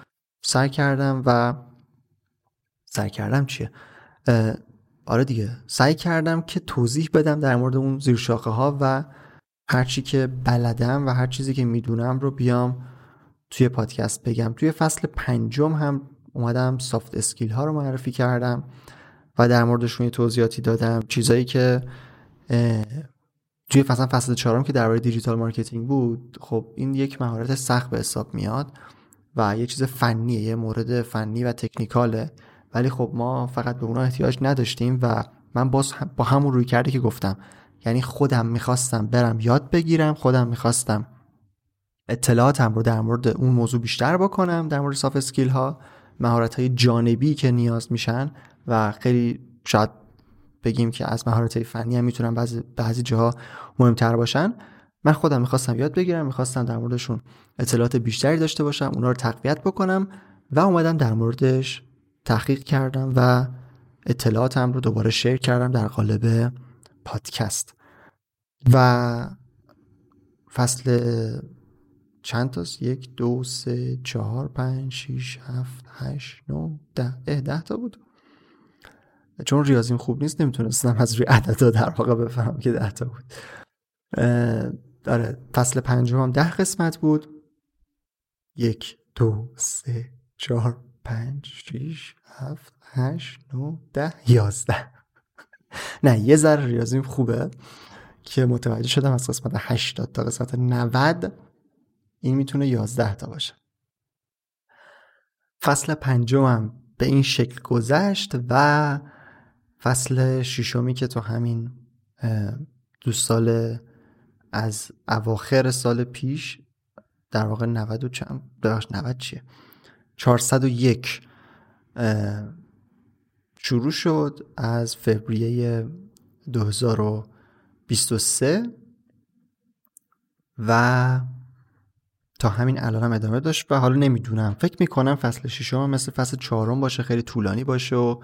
سعی کردم و سعی کردم چیه؟ آره دیگه. سعی کردم که توضیح بدم در مورد اون زیر شاخه ها و هر چی که بلدم و هر چیزی که می‌دونم رو بیام توی پادکست بگم. توی فصل پنجم هم اومدم soft skill ها رو معرفی کردم و در موردشون یه توضیحاتی دادم. چیزایی که توی فصل فصل چهارم که درباره digital marketing بود خب این یک مهارت سخت به حساب میاد و یه چیز فنیه یه مورد فنی و technical ه. ولی خب ما فقط به اونا احتیاج نداشتیم و من باز با همون رویکرده که گفتم. یعنی خودم می‌خواستم برم یاد بگیرم خودم می‌خواستم اطلاعاتم رو در مورد اون موضوع بیشتر بکنم در مورد ساف اسکیل ها مهارت های جانبی که نیاز میشن و خیلی شاید بگیم که از مهارت فنی هم می‌تونن بعضی, بعضی جاها مهمتر باشن. من خودم می‌خواستم یاد بگیرم می‌خواستم در موردشون اطلاعات بیشتری داشته باشم اونا رو تقویت بکنم و اومدم در موردش تحقیق کردم و اطلاعاتم رو دوباره شیر کردم در قالب پادکست. و فصل چند تاست؟ یک دو سه چهار پنج شیش هفت هشت نو ده اه ده تا بود. چون ریاضیم خوب نیست نمی‌تونستم از روی عددا در واقع بفهمم که ده تا بود. داره فصل پنجم هم ده قسمت بود. یک دو سه چهار پنج شیش هفت هشت نو ده یازده. نه یه ذره ریاضیم خوبه که متوجه شدم از قسمت 80 تا قسمت 90 این می‌تونه 11 تا باشه. فصل پنجمم به این شکل گذشت و فصل ششمی که تو همین دو سال از اواخر سال پیش در واقع 90 و چند 90 چیه؟ 401 شروع شد از فوریه 2023 و تا همین الان هم ادامه داشت و حالا نمی‌دونم. فکر می‌کنم فصل ششم مثل فصل چهارم باشه خیلی طولانی باشه و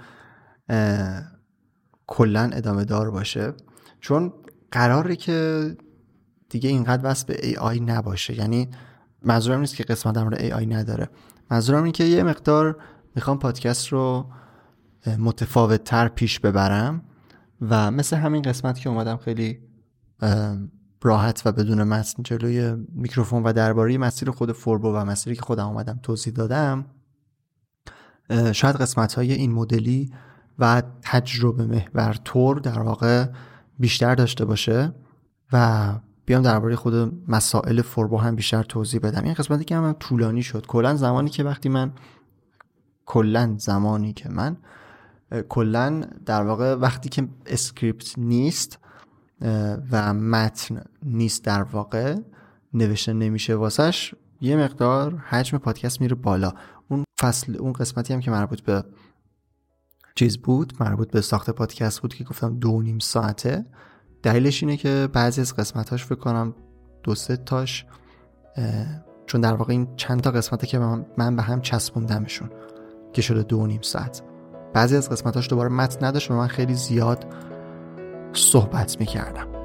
کلا ادامه دار باشه. چون قراره که دیگه اینقدر وصل به ای آی نباشه. یعنی منظورم نیست که قسمت مورد ای آی نداره. منظورم اینه که یه مقدار می‌خوام پادکست رو متفاوت تر پیش ببرم و مثل همین قسمت که اومدم خیلی راحت و بدون متن جلوی میکروفون و درباره مسیر خود فوربو و مسیری که خودم اومدم توضیح دادم شاید قسمت های این مدلی و تجربه محور طور در واقع بیشتر داشته باشه و بیام درباره خود مسائل فوربو هم بیشتر توضیح بدم. این قسمتی که هم طولانی شد. کلا زمانی که وقتی من کلا زمانی که من کلا در واقع وقتی که script نیست و متن نیست در واقع نوشته نمیشه واسش یه مقدار حجم پادکست میره بالا. اون فصل اون قسمتی هم که مربوط به چیز بود مربوط به ساخت پادکست بود که گفتم دو نیم ساعته. دلیلش اینه که بعضی از قسمتاش فکر کنم دو سه تاش چون در واقع این چند تا قسمته که من به هم چسبوندمشون که شده دو نیم ساعت. بعضی از قسمتاش دوباره متن نداشت و من خیلی زیاد صحبت می‌کردم.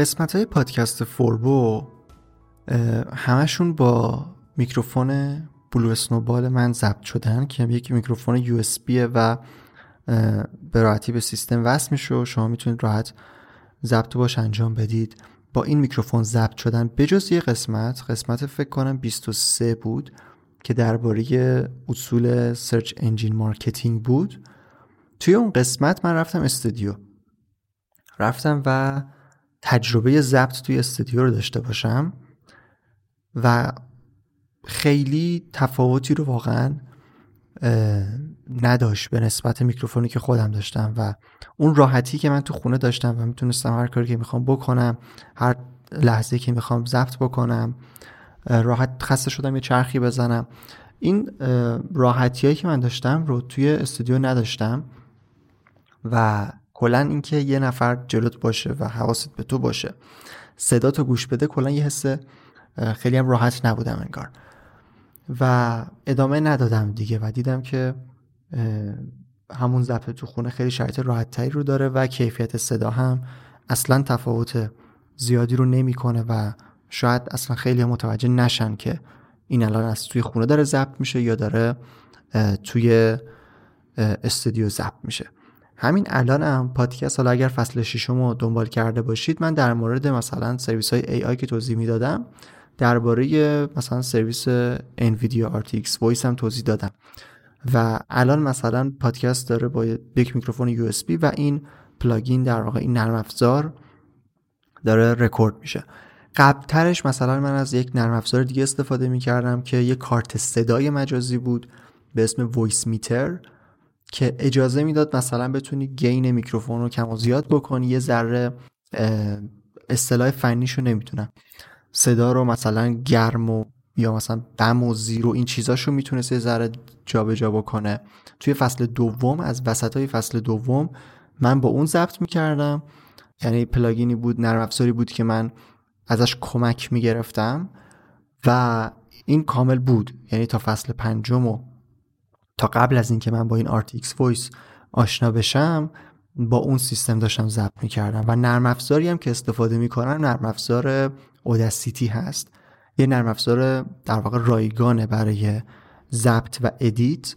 قسمت های پادکست فوربو همشون با میکروفون Blue Snowball من ضبط شدن که یک میکروفون USB و به راحتی به سیستم وصل میشه و شما می‌تونید راحت ضبط باش انجام بدید. با این میکروفون ضبط شدن بجز یه قسمت قسمت فکر کنم 23 بود که درباره اصول search engine marketing بود. توی اون قسمت من رفتم استودیو. رفتم و تجربه ضبط توی استودیو رو داشته باشم و خیلی تفاوتی رو واقعا نداشت به نسبت میکروفونی که خودم داشتم و اون راحتی که من تو خونه داشتم و می‌تونستم هر کاری که می‌خوام بکنم هر لحظه که می‌خوام ضبط بکنم راحت خسته شدم یه چرخی بزنم. این راحتی که من داشتم رو توی استودیو نداشتم و کلا اینکه یه نفر جلوت باشه و حواست به تو باشه. صدا تو گوش بده کلا یه حس خیلی هم راحت نبودم انگار. و ادامه ندادم دیگه و دیدم که همون ضبط تو خونه خیلی شرایط راحت تری رو داره و کیفیت صدا هم اصلا تفاوت زیادی رو نمی‌کنه و شاید اصلا خیلی متوجه نشن که این الان از توی خونه داره ضبط میشه یا داره توی استودیو ضبط میشه. همین الان هم پادکست حالا اگر فصل ششم رو دنبال کرده باشید من در مورد مثلا سرویس های AI که توضیح می‌دادم درباره مثلا سرویس Nvidia RTX Voice هم توضیح دادم. و الان مثلا پادکست داره با یک میکروفون USB و این plugin در واقع این نرم افزار داره رکورد میشه. قبلترش مثلا من از یک نرم افزار دیگه استفاده می‌کردم که یک کارت صدای مجازی بود به اسم Voicemeeter که اجازه می‌داد مثلا بتونی gain میکروفون رو کم و زیاد بکنی یه ذره اصطلاح فنیشو نمی‌تونم. صدا رو مثلا گرم و یا مثلا دم و زیر و این چیزاشو می‌تونست یه ذره جابجا بکنه. توی فصل دوم از وسط های فصل دوم من با اون ضبط می‌کردم. یعنی پلاگینی بود نرم افزاری بود که من ازش کمک می‌گرفتم و این کامل بود. یعنی تا فصل پنجم و تا قبل از اینکه من با این RTX Voice آشنا بشم با اون سیستم داشتم ضبط می‌کردم و نرم افزاری هم که استفاده می‌کنم نرم افزار اوداسیتی هست. یه نرم افزار در واقع رایگانه برای ضبط و edit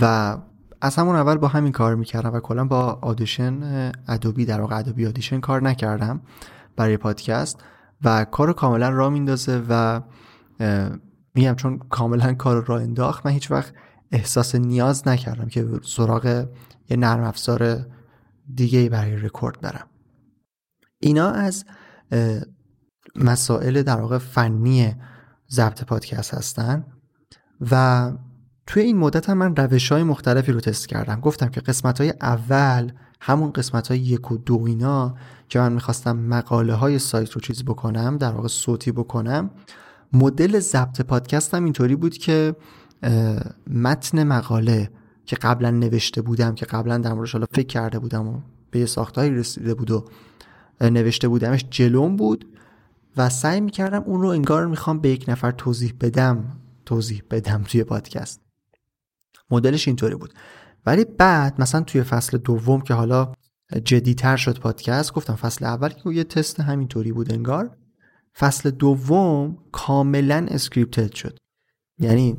و از همون اول با همین کار می‌کردم و کلا با Audition Adobe در واقع Adobe Audition کار نکردم برای پادکست و کار کاملا راه میندازه و میگم چون کاملا کار راه انداخت من هیچ وقت احساس نیاز نکردم که سراغ یه نرم افزار دیگه برای رکورد برم. اینا از مسائل در واقع فنی ضبط پادکست هستن و توی این مدت هم من روش های مختلفی رو تست کردم. گفتم که قسمت های اول همون قسمت های یک و دو اینا که من می‌خواستم مقاله های سایت رو چیز بکنم در واقع صوتی بکنم مدل ضبط پادکستم اینطوری بود که متن مقاله که قبلا نوشته بودم که قبلا در موردش حالا فکر کرده بودم و به یه ساختهایی رسیده بود و نوشته بودمش جلوم بود و سعی می‌کردم اون رو انگار می‌خوام به یک نفر توضیح بدم توضیح بدم توی پادکست. مدلش اینطوری بود. ولی بعد مثلا توی فصل دوم که حالا جدیتر شد پادکست گفتم فصل اول که یه تست همینطوری بود انگار فصل دوم کاملا scripted شد. یعنی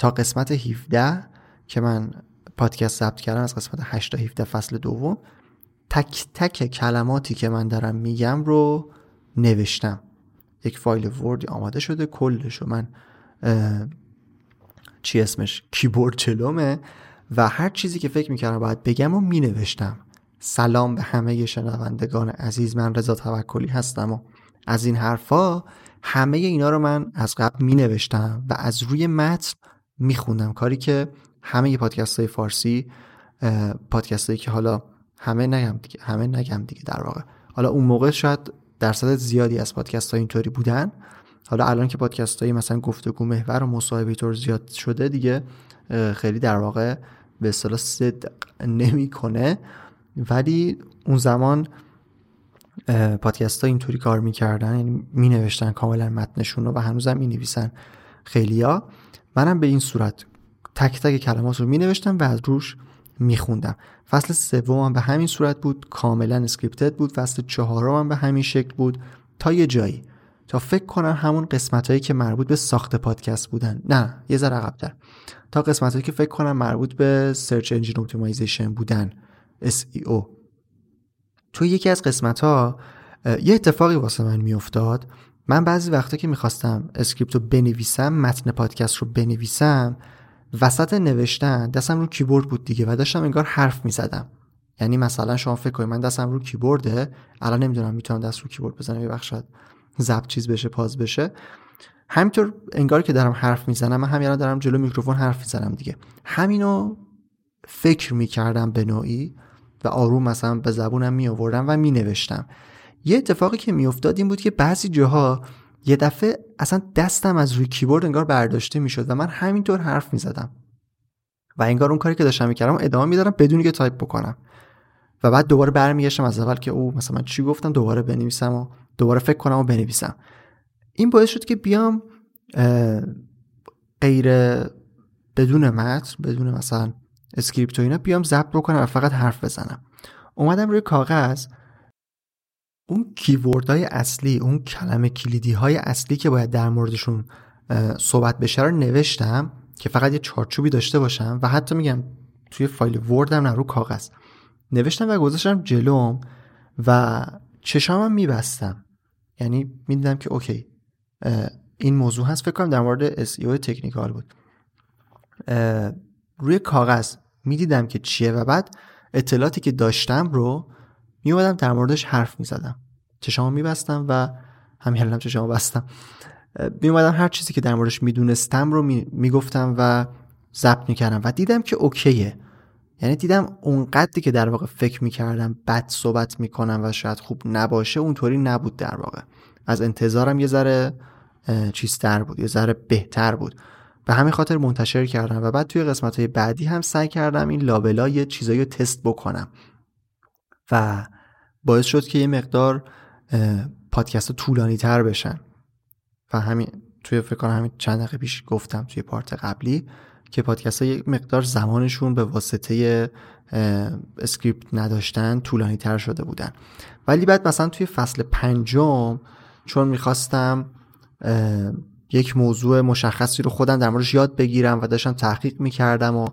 تا قسمت 17 که من پادکست ثبت کردم از قسمت 8 تا 17 فصل دوم تک تک کلماتی که من دارم میگم رو نوشتم. یک فایل وردی آماده شده کلش رو من چی اسمش؟ کیبورد چلومه و هر چیزی که فکر می‌کردم باید بگم و مینوشتم. سلام به همه شنوندگان عزیز من رضا توکلی هستم و از این حرفا همه اینا رو من از قبل می نوشتم و از روی متن می خوندم کاری که همه پادکست های فارسی پادکست هایی که حالا همه نگم دیگه همه نگم دیگه در واقع. حالا اون موقع شاید درصد زیادی از پادکست ها اینطوری بودن. حالا الان که پادکست های مثلا گفتگو محور و مصاحبه طور زیاد شده دیگه خیلی در واقع به اصطلاح صدق نمی‌کنه. ولی اون زمان پادکست ها اینطوری کار می‌کردن یعنی می نوشتن کاملا متنشون رو و هنوزم می نویسن خیلیا. منم به این صورت تک تک کلمات رو می نوشتم و از روش می خوندم فصل سومم به همین صورت بود کاملا scripted بود. فصل چهارمم به همین شکل بود. تا یه جایی. تا فکر کنم همون قسمت هایی که مربوط به ساخت پادکست بودن. نه یه ذره عقبتر. تا قسمت هایی که فکر کنم مربوط به search engine optimization بودن. SEO تو یکی از قسمت ها یه اتفاقی واسه من میافتاد. من بعضی وقتا که می‌خواستم script رو بنویسم متن پادکست رو بنویسم وسط نوشتن دستم رو کیبورد بود دیگه و داشتم انگار حرف می‌زدم. یعنی مثلا شما فکر کنید من دستم رو کیبورده الان نمی‌دونم می‌تونم دست رو کیبورد بزنم وقت ضبط چیز بشه pause بشه. همینطور انگار که دارم حرف می‌زنم من همین دارم جلو میکروفون حرف می‌زنم دیگه. همینو فکر می‌کردم به نوعی و آروم مثلا به زبونم می آوردم و می نوشتم یه اتفاقی که می افتاد این بود که بعضی جاها یه دفعه اصلا دستم از روی کیبورد انگار برداشته می‌شد و من همینطور حرف می زدم و انگار اون کاری که داشتم می‌کردم ادامه میدادم بدون که تایپ بکنم. و بعد دوباره برمیگشتم از اول که اوه مثلا من چی گفتم دوباره بنویسم و دوباره فکر کنم و بنویسم. این باعث شد که بیام غیر بدون متن بدون مثلا script و اینا بیام ضبط بکنم و فقط حرف بزنم. اومدم روی کاغذ اون های اصلی اون کلمه کلیدی های اصلی که باید در موردشون صحبت بشه رو نوشتم که فقط یه چارچوبی داشته باشم و حتی میگم توی فایل Word م نه رو کاغذ. نوشتم و گذاشتم جلوم و چشامم میبستم. یعنی می‌دیدم که okay این موضوع هست. فکر کنم در مورد SEO تکنیکال بود. روی کاغذ می‌دیدم که چیه و بعد اطلاعاتی که داشتم رو میومدم در موردش حرف می‌زدم. چشامو میبستم و همین الان چشامو بستم. میومدم هر چیزی که در موردش می‌دونستم رو می‌گفتم و ضبط می‌کردم و دیدم که اوکیه. یعنی دیدم اونقدری که در واقع فکر می‌کردم بد صحبت می‌کنم و شاید خوب نباشه اونطوری نبود در واقع. از انتظارم یه ذره چیزتر بود یه ذره بهتر بود. به همین خاطر منتشر کردم و بعد توی قسمت های بعدی هم سعی کردم این لابلا یه چیزایی رو تست بکنم. و باعث شد که یه مقدار پادکست طولانی تر بشن. و همین توی فکر کنم همین چند دقیقه پیش گفتم توی part قبلی که پادکست ها یک مقدار زمانشون به واسطه script نداشتن طولانی تر شده بودن. ولی بعد مثلا توی فصل پنجم چون می‌خواستم یک موضوع مشخصی رو خودم در موردش یاد بگیرم و داشتم تحقیق می‌کردم و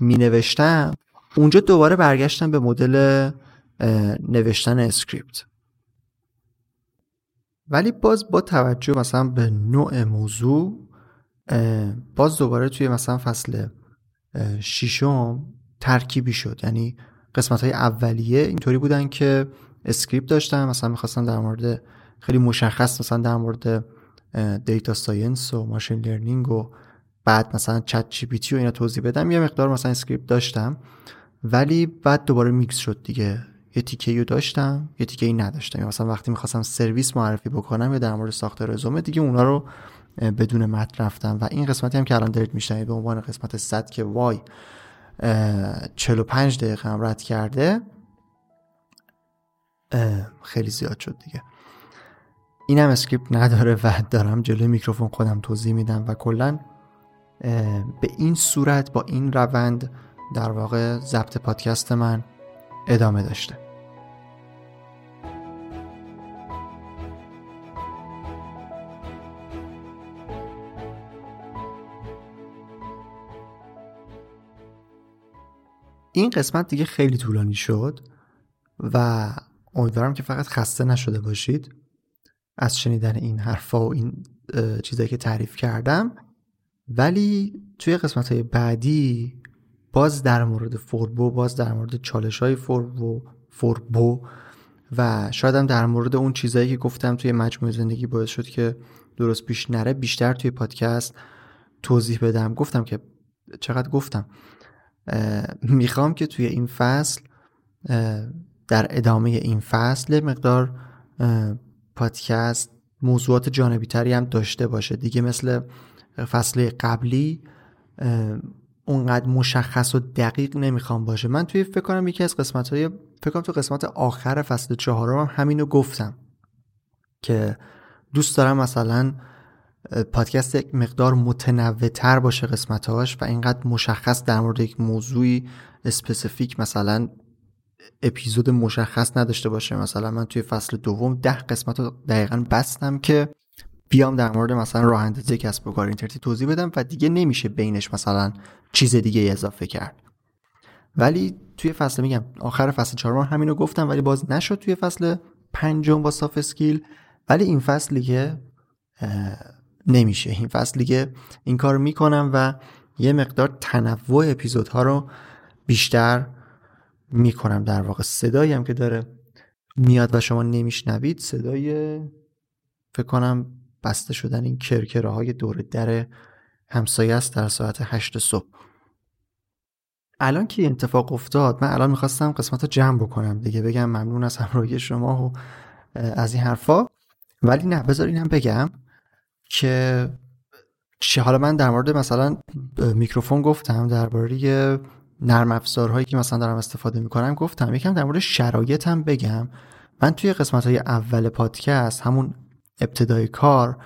مینوشتم اونجا دوباره برگشتم به مدل نوشتن اسکریپت. ولی باز با توجه مثلا به نوع موضوع باز دوباره توی مثلا فصل ششم ترکیبی شد. یعنی قسمت های اولیه اینطوری بودن که script داشتم مثلا می‌خواستم در مورد خیلی مشخص مثلا در مورد data science و machine learning و بعد مثلا ChatGPT و اینا توضیح بدم. یه مقدار مثلا script داشتم. ولی بعد دوباره میکس شد دیگه. یه تیکه داشتم یه تیکه ای نداشتم. مثلا وقتی می‌خواستم سرویس معرفی بکنم یا در مورد ساخت رزومه دیگه اونا رو بدون متن رفتم. و این قسمتی هم که الان دارید میشنید به عنوان قسمت 100 که وای 45 دقیقه هم رد کرده خیلی زیاد شد دیگه. اینم script نداره و دارم جلوی میکروفون خودم توضیح میدم و کلا به این صورت با این روند در واقع ضبط پادکست من ادامه داشته. این قسمت دیگه خیلی طولانی شد و امیدوارم که فقط خسته نشده باشید از شنیدن این حرفا و این چیزایی که تعریف کردم. ولی توی قسمت های بعدی باز در مورد فوربو باز در مورد چالش های فوربو فوربو و شاید هم در مورد اون چیزایی که گفتم توی مجموعه زندگی باعث شد که درست پیش نره بیشتر توی پادکست توضیح بدم. گفتم که چقدر گفتم. می‌خوام که توی این فصل در ادامه این فصل مقدار پادکست موضوعات جانبی تری هم داشته باشه. دیگه مثل فصل قبلی اونقدر مشخص و دقیق نمی‌خوام باشه. من توی فکر کنم یکی از قسمت های فکر کنم تو قسمت آخر فصل چهارم هم همینو گفتم که دوست دارم مثلا پادکست یک مقدار متنوع تر باشه قسمتاش و اینقدر مشخص در مورد یک موضوعی specific مثلا اپیزود مشخص نداشته باشه. مثلا من توی فصل دوم ده قسمت رو دقیقا بستم که بیام در مورد مثلا راه اندازی کسب و کار اینترنتی توضیح بدم و دیگه نمیشه بینش مثلا چیز دیگه اضافه کرد. ولی توی فصل میگم آخر فصل چهارم همینو گفتم ولی باز نشد توی فصل پنجم با ساف اسکیل ولی این فصل دیگه نمیشه. این فصل دیگه این کار می‌کنم و یه مقدار تنوع اپیزودها رو بیشتر می‌کنم. در واقع صدایی هم که داره میاد و شما نمیشنوید صدای فکر کنم بسته شدن این کرکره های دور در همسایه است در ساعت هشت صبح. الان که اتفاق افتاد من الان می‌خواستم قسمت رو جمع بکنم دیگه بگم ممنون از همراهی شما و از این حرفا. ولی نه بذار هم بگم که چه حالا من در مورد مثلا میکروفون گفتم درباره نرم افزارهایی که مثلا دارم استفاده می‌کنم گفتم. یکم در مورد شرایطم بگم. من توی قسمت های اول پادکست همون ابتدای کار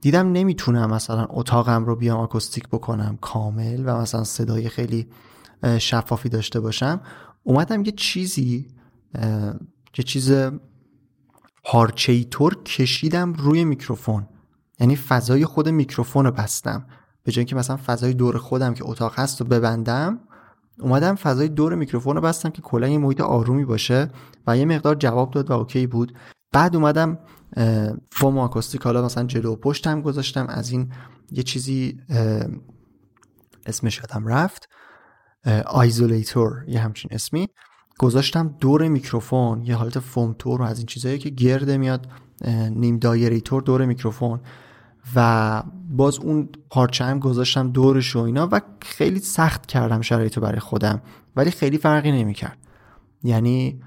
دیدم نمی‌تونم مثلا اتاقم رو بیام آکوستیک بکنم کامل و مثلا صدای خیلی شفافی داشته باشم. اومدم یه چیزی یه چیز پارچه طور کشیدم روی میکروفون. یعنی فضای خود میکروفون رو بستم. به جای که مثلا فضای دور خودم که اتاق هست رو ببندم اومدم فضای دور میکروفون رو بستم که کلا یه محیط آرومی باشه و یه مقدار جواب داد و okay بود. بعد اومدم فوم آکوستیک حالا مثلا جلو پشتم گذاشتم از این یه چیزی اسمش یادم رفت isolator یه همچین اسمی. گذاشتم دور میکروفون یه حالت فوم طور و از این چیزهایی که گرده میاد نیم دایره طور دور میکروفون. و باز اون پارچه هم گذاشتم دورش و اینا و خیلی سخت کردم شرایط برای خودم ولی خیلی فرقی نمی‌کرد. یعنی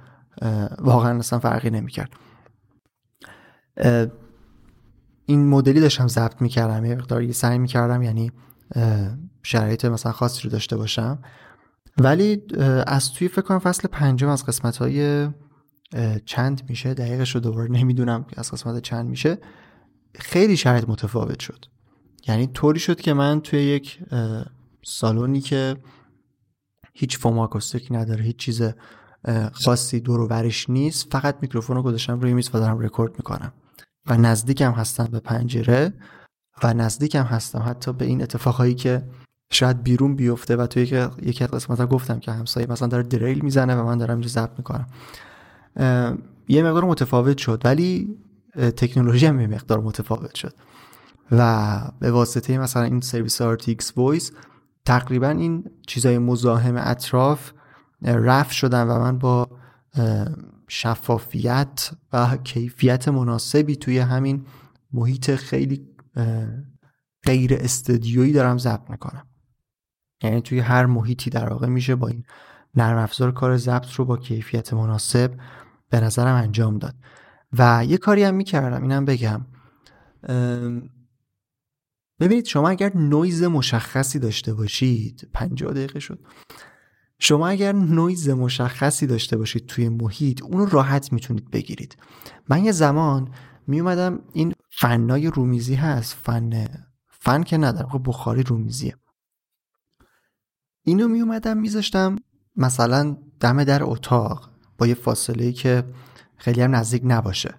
واقعا اصلا فرقی نمی‌کرد. این مدلی داشتم ضبط می‌کردم یه مقدار سعی می‌کردم یعنی شرایط مثلا خاصی رو داشته باشم. ولی از توی فکر کنم فصل پنجم از قسمت های چند میشه؟ دقیقش رو دوباره نمی‌دونم از قسمت چند میشه. خیلی شرایط متفاوت شد. یعنی طوری شد که من توی یک سالونی که هیچ فوم نداره هیچ چیز خاصی دور و برش نیست. فقط میکروفون رو گذاشتم روی میز و دارم رکورد می‌کنم. و نزدیکم هستم به پنجره و نزدیکم هستم حتی به این اتفاقهایی که شاید بیرون بیفته و توی یکی از قسمت گفتم که همسایه مثلا داره دریل می‌زنه و من دارم اینجا ضبط می‌کنم. یه مقدار متفاوت شد ولی تکنولوژی هم یه مقدار متفاوت شد. و به واسطه مثلا این سرویس RTX Voice تقریبا این چیزای مزاحم اطراف رفت شدن و من با شفافیت و کیفیت مناسبی توی همین محیط خیلی غیر استدیویی دارم ضبط می‌کنم. یعنی توی هر محیطی در واقع میشه با این نرم افزار کار ضبط رو با کیفیت مناسب به نظرم انجام داد. و یه کاری هم می‌کردم اینم بگم. ببینید شما اگر نویز مشخصی داشته باشید 50 دقیقه شد. شما اگر نویز مشخصی داشته باشید توی محیط اونو راحت می‌تونید بگیرید. من یه زمان میومدم این فنای رومیزی هست fan ، fan که ندارم خب بخاری رومیزیه. اینو میومدم میذاشتم مثلا دم در اتاق با یه فاصله که خیلی هم نزدیک نباشه.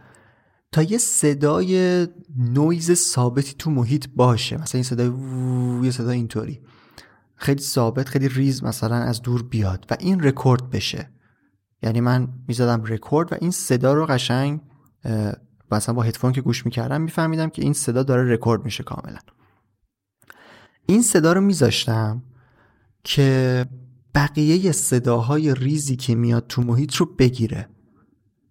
تا یه صدای نویز ثابتی تو محیط باشه مثلا این صدای یه صدای اینطوری. خیلی ثابت خیلی ریز مثلا از دور بیاد و این رکورد بشه. یعنی من می‌زدم رکورد و این صدا رو قشنگ مثلا با هدفون که گوش می‌کردم میفهمیدم که این صدا داره رکورد میشه کاملا. این صدا رو میذاشتم که بقیه صداهای ریزی که میاد تو محیط رو بگیره.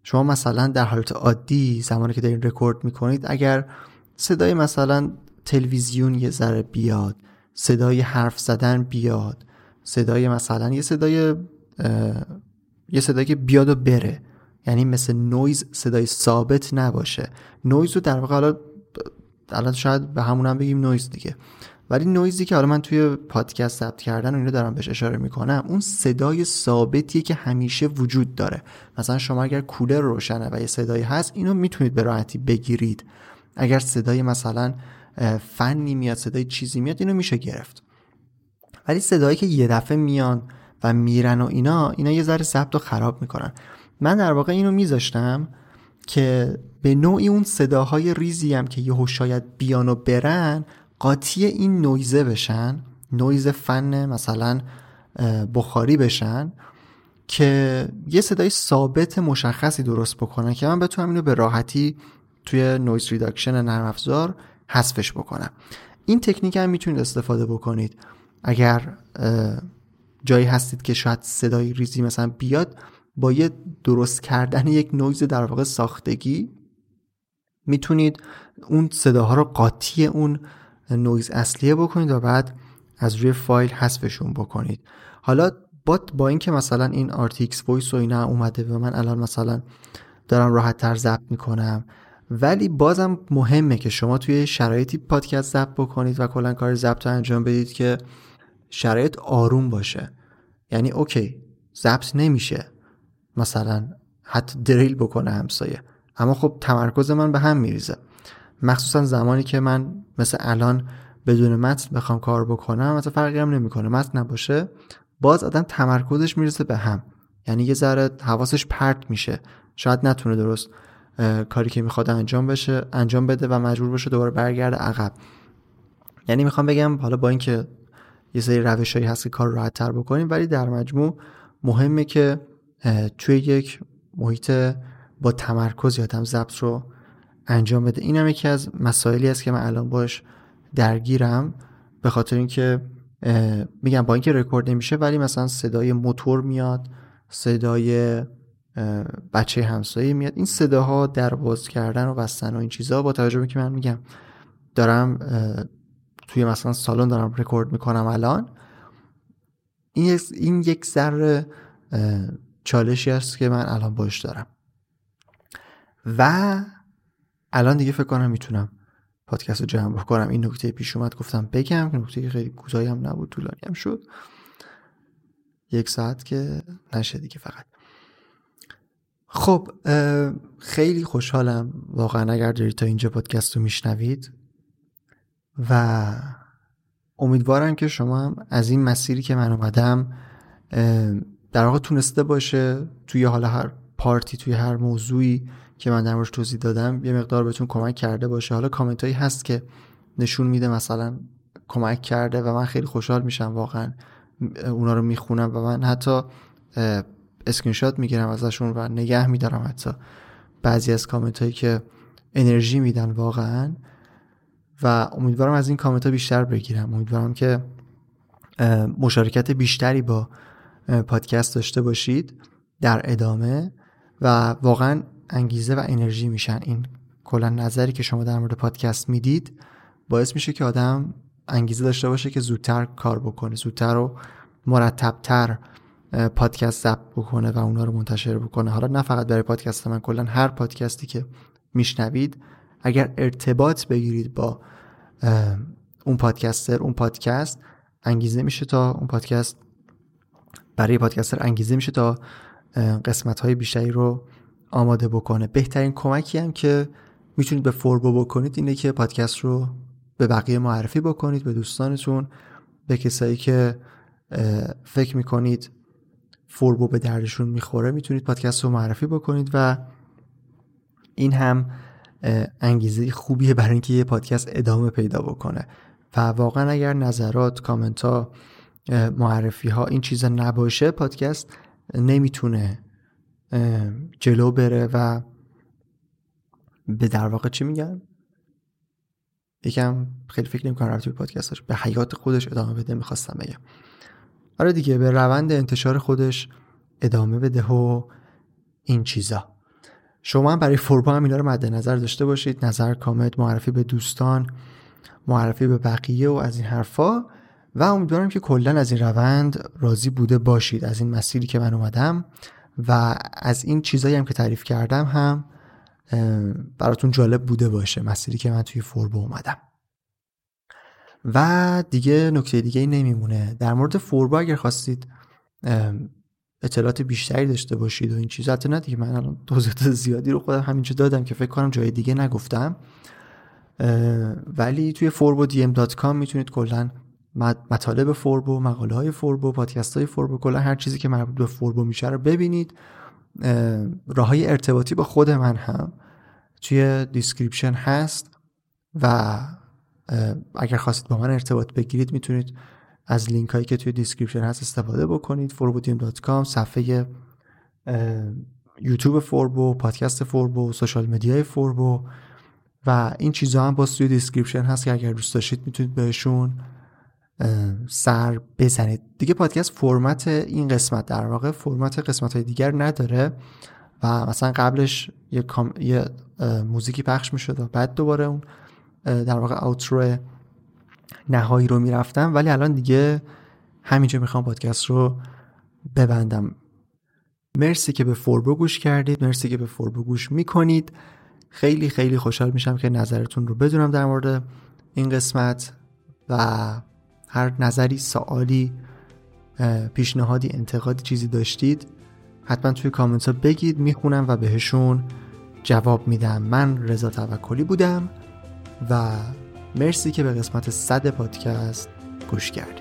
شما مثلا در حالت عادی زمانی که دارین رکورد می‌کنید اگر صدای مثلا تلویزیون یه ذره بیاد صدای حرف زدن بیاد. صدای مثلا یه صدای یه صدایی که بیاد و بره. یعنی مثل نویز صدای ثابت نباشه. نویز رو در واقع حالا الان شاید به همون هم بگیم نویز دیگه. ولی نویزی که حالا من توی پادکست ثبت کردن و اینو دارم بهش اشاره می‌کنم اون صدای ثابتیه که همیشه وجود داره. مثلا شما اگر کولر روشنه و یه صدایی هست اینو می‌تونید به راحتی بگیرید. اگر صدای مثلا فنی میاد صدای چیزی میاد اینو میشه گرفت. ولی صدایی که یه دفعه میان و میرن و اینا اینا یه ذره ثبت رو خراب می‌کنن. من در واقع اینو میذاشتم که به نوعی اون صداهای ریزی هم که یهو شاید بیان و برن قاطی این نویزه بشن نویز فن مثلا بخاری بشن که یه صدای ثابت مشخصی درست بکنن که من بتونم اینو به راحتی توی noise reduction نرم افزار حذفش بکنم. این تکنیک هم می‌تونید استفاده بکنید. اگر جایی هستید که شاید صدای ریزی مثلا بیاد با یه درست کردن یک نویز در واقع ساختگی می‌تونید اون صداها رو قاطی اون نویز اصلیه بکنید و بعد از روی فایل حذفشون بکنید. حالا با با اینکه مثلا این RTX Voice و اینا اومده و من الان مثلا دارم راحت تر ضبط می‌کنم ولی بازم مهمه که شما توی شرایطی پادکست ضبط بکنید و کلا کار ضبط رو انجام بدید که شرایط آروم باشه. یعنی اوکی ضبط نمیشه. مثلا حتی دریل بکنه همسایه. اما خب تمرکز من به هم میریزه. مخصوصا زمانی که من مثل الان بدون متن بخوام کار بکنم مثلا فرقی هم نمی‌کنه. متن نباشه باز آدم تمرکزش می‌رسه به هم. یعنی یه ذره حواسش پرت میشه. شاید نتونه درست. کاری که می‌خواد انجام بشه انجام بده و مجبور بشه دوباره برگرده عقب. یعنی می‌خوام بگم حالا با اینکه یه سری روشهایی هست که کار راحت تر بکنیم ولی در مجموع مهمه که توی یک محیط با تمرکز یادم ضبط رو انجام بده. این هم یکی از مسائلی است که من الان باش درگیرم به خاطر اینکه میگم با اینکه رکورد نمیشه ولی مثلا صدای موتور میاد صدای بچه همسایه میاد. این صداها در باز کردن و بستن و این چیزها با توجه به که من میگم دارم توی مثلا سالن دارم رکورد می‌کنم الان این این یک ذره چالشی است که من الان باش دارم. و الان دیگه فکر کنم می‌تونم پادکست رو جمع بکنم. این نکته پیش اومد گفتم بگم نکته خیلی کوتاهی هم نبود طولانی هم شد. یک ساعت که نشه دیگه فقط. خب خیلی خوشحالم واقعا اگر دارید تا اینجا پادکست رو میشنوید و امیدوارم که شما هم از این مسیری که من اومدم در واقع تونسته باشه توی حال هر پارتی توی هر موضوعی که من در توضیح دادم یه مقدار بهتون کمک کرده باشه. حالا کامنت هایی هست که نشون میده مثلا کمک کرده و من خیلی خوشحال میشم واقعا اونا رو می‌خونم و من حتی اسکرین شات می‌گیرم ازشون و نگه میدارم حتی بعضی از کامنت هایی که انرژی میدن واقعا. و امیدوارم از این کامنت ها بیشتر بگیرم. امیدوارم که مشارکت بیشتری با پادکست داشته باشید در ادامه و واقعا انگیزه و انرژی میشن. این کلا نظری که شما در مورد پادکست می‌دید باعث میشه که آدم انگیزه داشته باشه که زودتر کار بکنه زودتر و مرتبتر پادکست ضبط بکنه و اونا رو منتشر بکنه. حالا نه فقط برای پادکست من کلا هر پادکستی که میشنوید اگر ارتباط بگیرید با اون پادکستر اون پادکست انگیزه میشه تا اون پادکست برای پادکستر انگیزه میشه تا قسمت های بیشتری رو آماده بکنه. بهترین کمکی هم که می‌تونید به فوربو بکنید اینه که پادکست رو به بقیه معرفی بکنید به دوستانتون به کسایی که فکر می‌کنید فوربو به دردشون می‌خوره می‌تونید پادکست رو معرفی بکنید و این هم انگیزه خوبیه برای اینکه یه پادکست ادامه پیدا بکنه. و واقعا اگر نظرات کامنت ها معرفی ها این چیزا نباشه پادکست نمی‌تونه جلو بره و به در واقع چی میگن؟ یکم خیلی فکر نمی‌کنم رفتی به پادکستش به حیات خودش ادامه بده می‌خواستم بگم. آره دیگه به روند انتشار خودش ادامه بده و این چیزا. شما هم برای فوربا هم اینا رو مد نظر داشته باشید. نظر کامنت معرفی به دوستان معرفی به بقیه و از این حرفا. و امیدوارم که کلا از این روند راضی بوده باشید. از این مسیری که من اومدم و از این چیزایی هم که تعریف کردم هم براتون جالب بوده باشه. مسیری که من توی فوربو اومدم. و دیگه نکته دیگه ای نمیمونه. در مورد فوربو اگر خواستید اطلاعات بیشتری داشته باشید و این چیزا حتی نه دیگه من الان توضیحات زیادی رو خودم همینجا دادم که فکر کنم جای دیگه نگفتم. ولی توی furbodm.com می‌تونید کلا مطالب فوربو مقاله های فوربو پادکست های فوربو کلا هر چیزی که مربوط به فوربو میشه رو ببینید. راه های ارتباطی با خود من هم توی description هست و اگر خواستید با من ارتباط بگیرید می‌تونید از لینک هایی که توی description هست استفاده بکنید furbodm.com صفحه یوتیوب فوربو پادکست فوربو social media ی فوربو و این چیزها هم باز توی description هست که اگر دوست داشتید می‌تونید بهشون سر بزنید دیگه پادکست فرمت این قسمت در واقع فرمت قسمت های دیگر نداره و مثلا قبلش. یه موزیکی پخش می‌شد و بعد دوباره اون در واقع outro نهایی رو می‌رفتم. ولی الان دیگه همینجا می‌خوام پادکست رو ببندم. مرسی که به فوربو گوش کردید. مرسی که به فوربو گوش می‌کنید. خیلی خیلی خوشحال میشم که نظرتون رو بدونم در مورد این قسمت و هر نظری سوالی پیشنهادی انتقادی چیزی داشتید حتما توی کامنت ها بگید. می‌خونم و بهشون جواب میدم. من رضا توکلی بودم. و مرسی که به قسمت صد پادکست گوش کردید.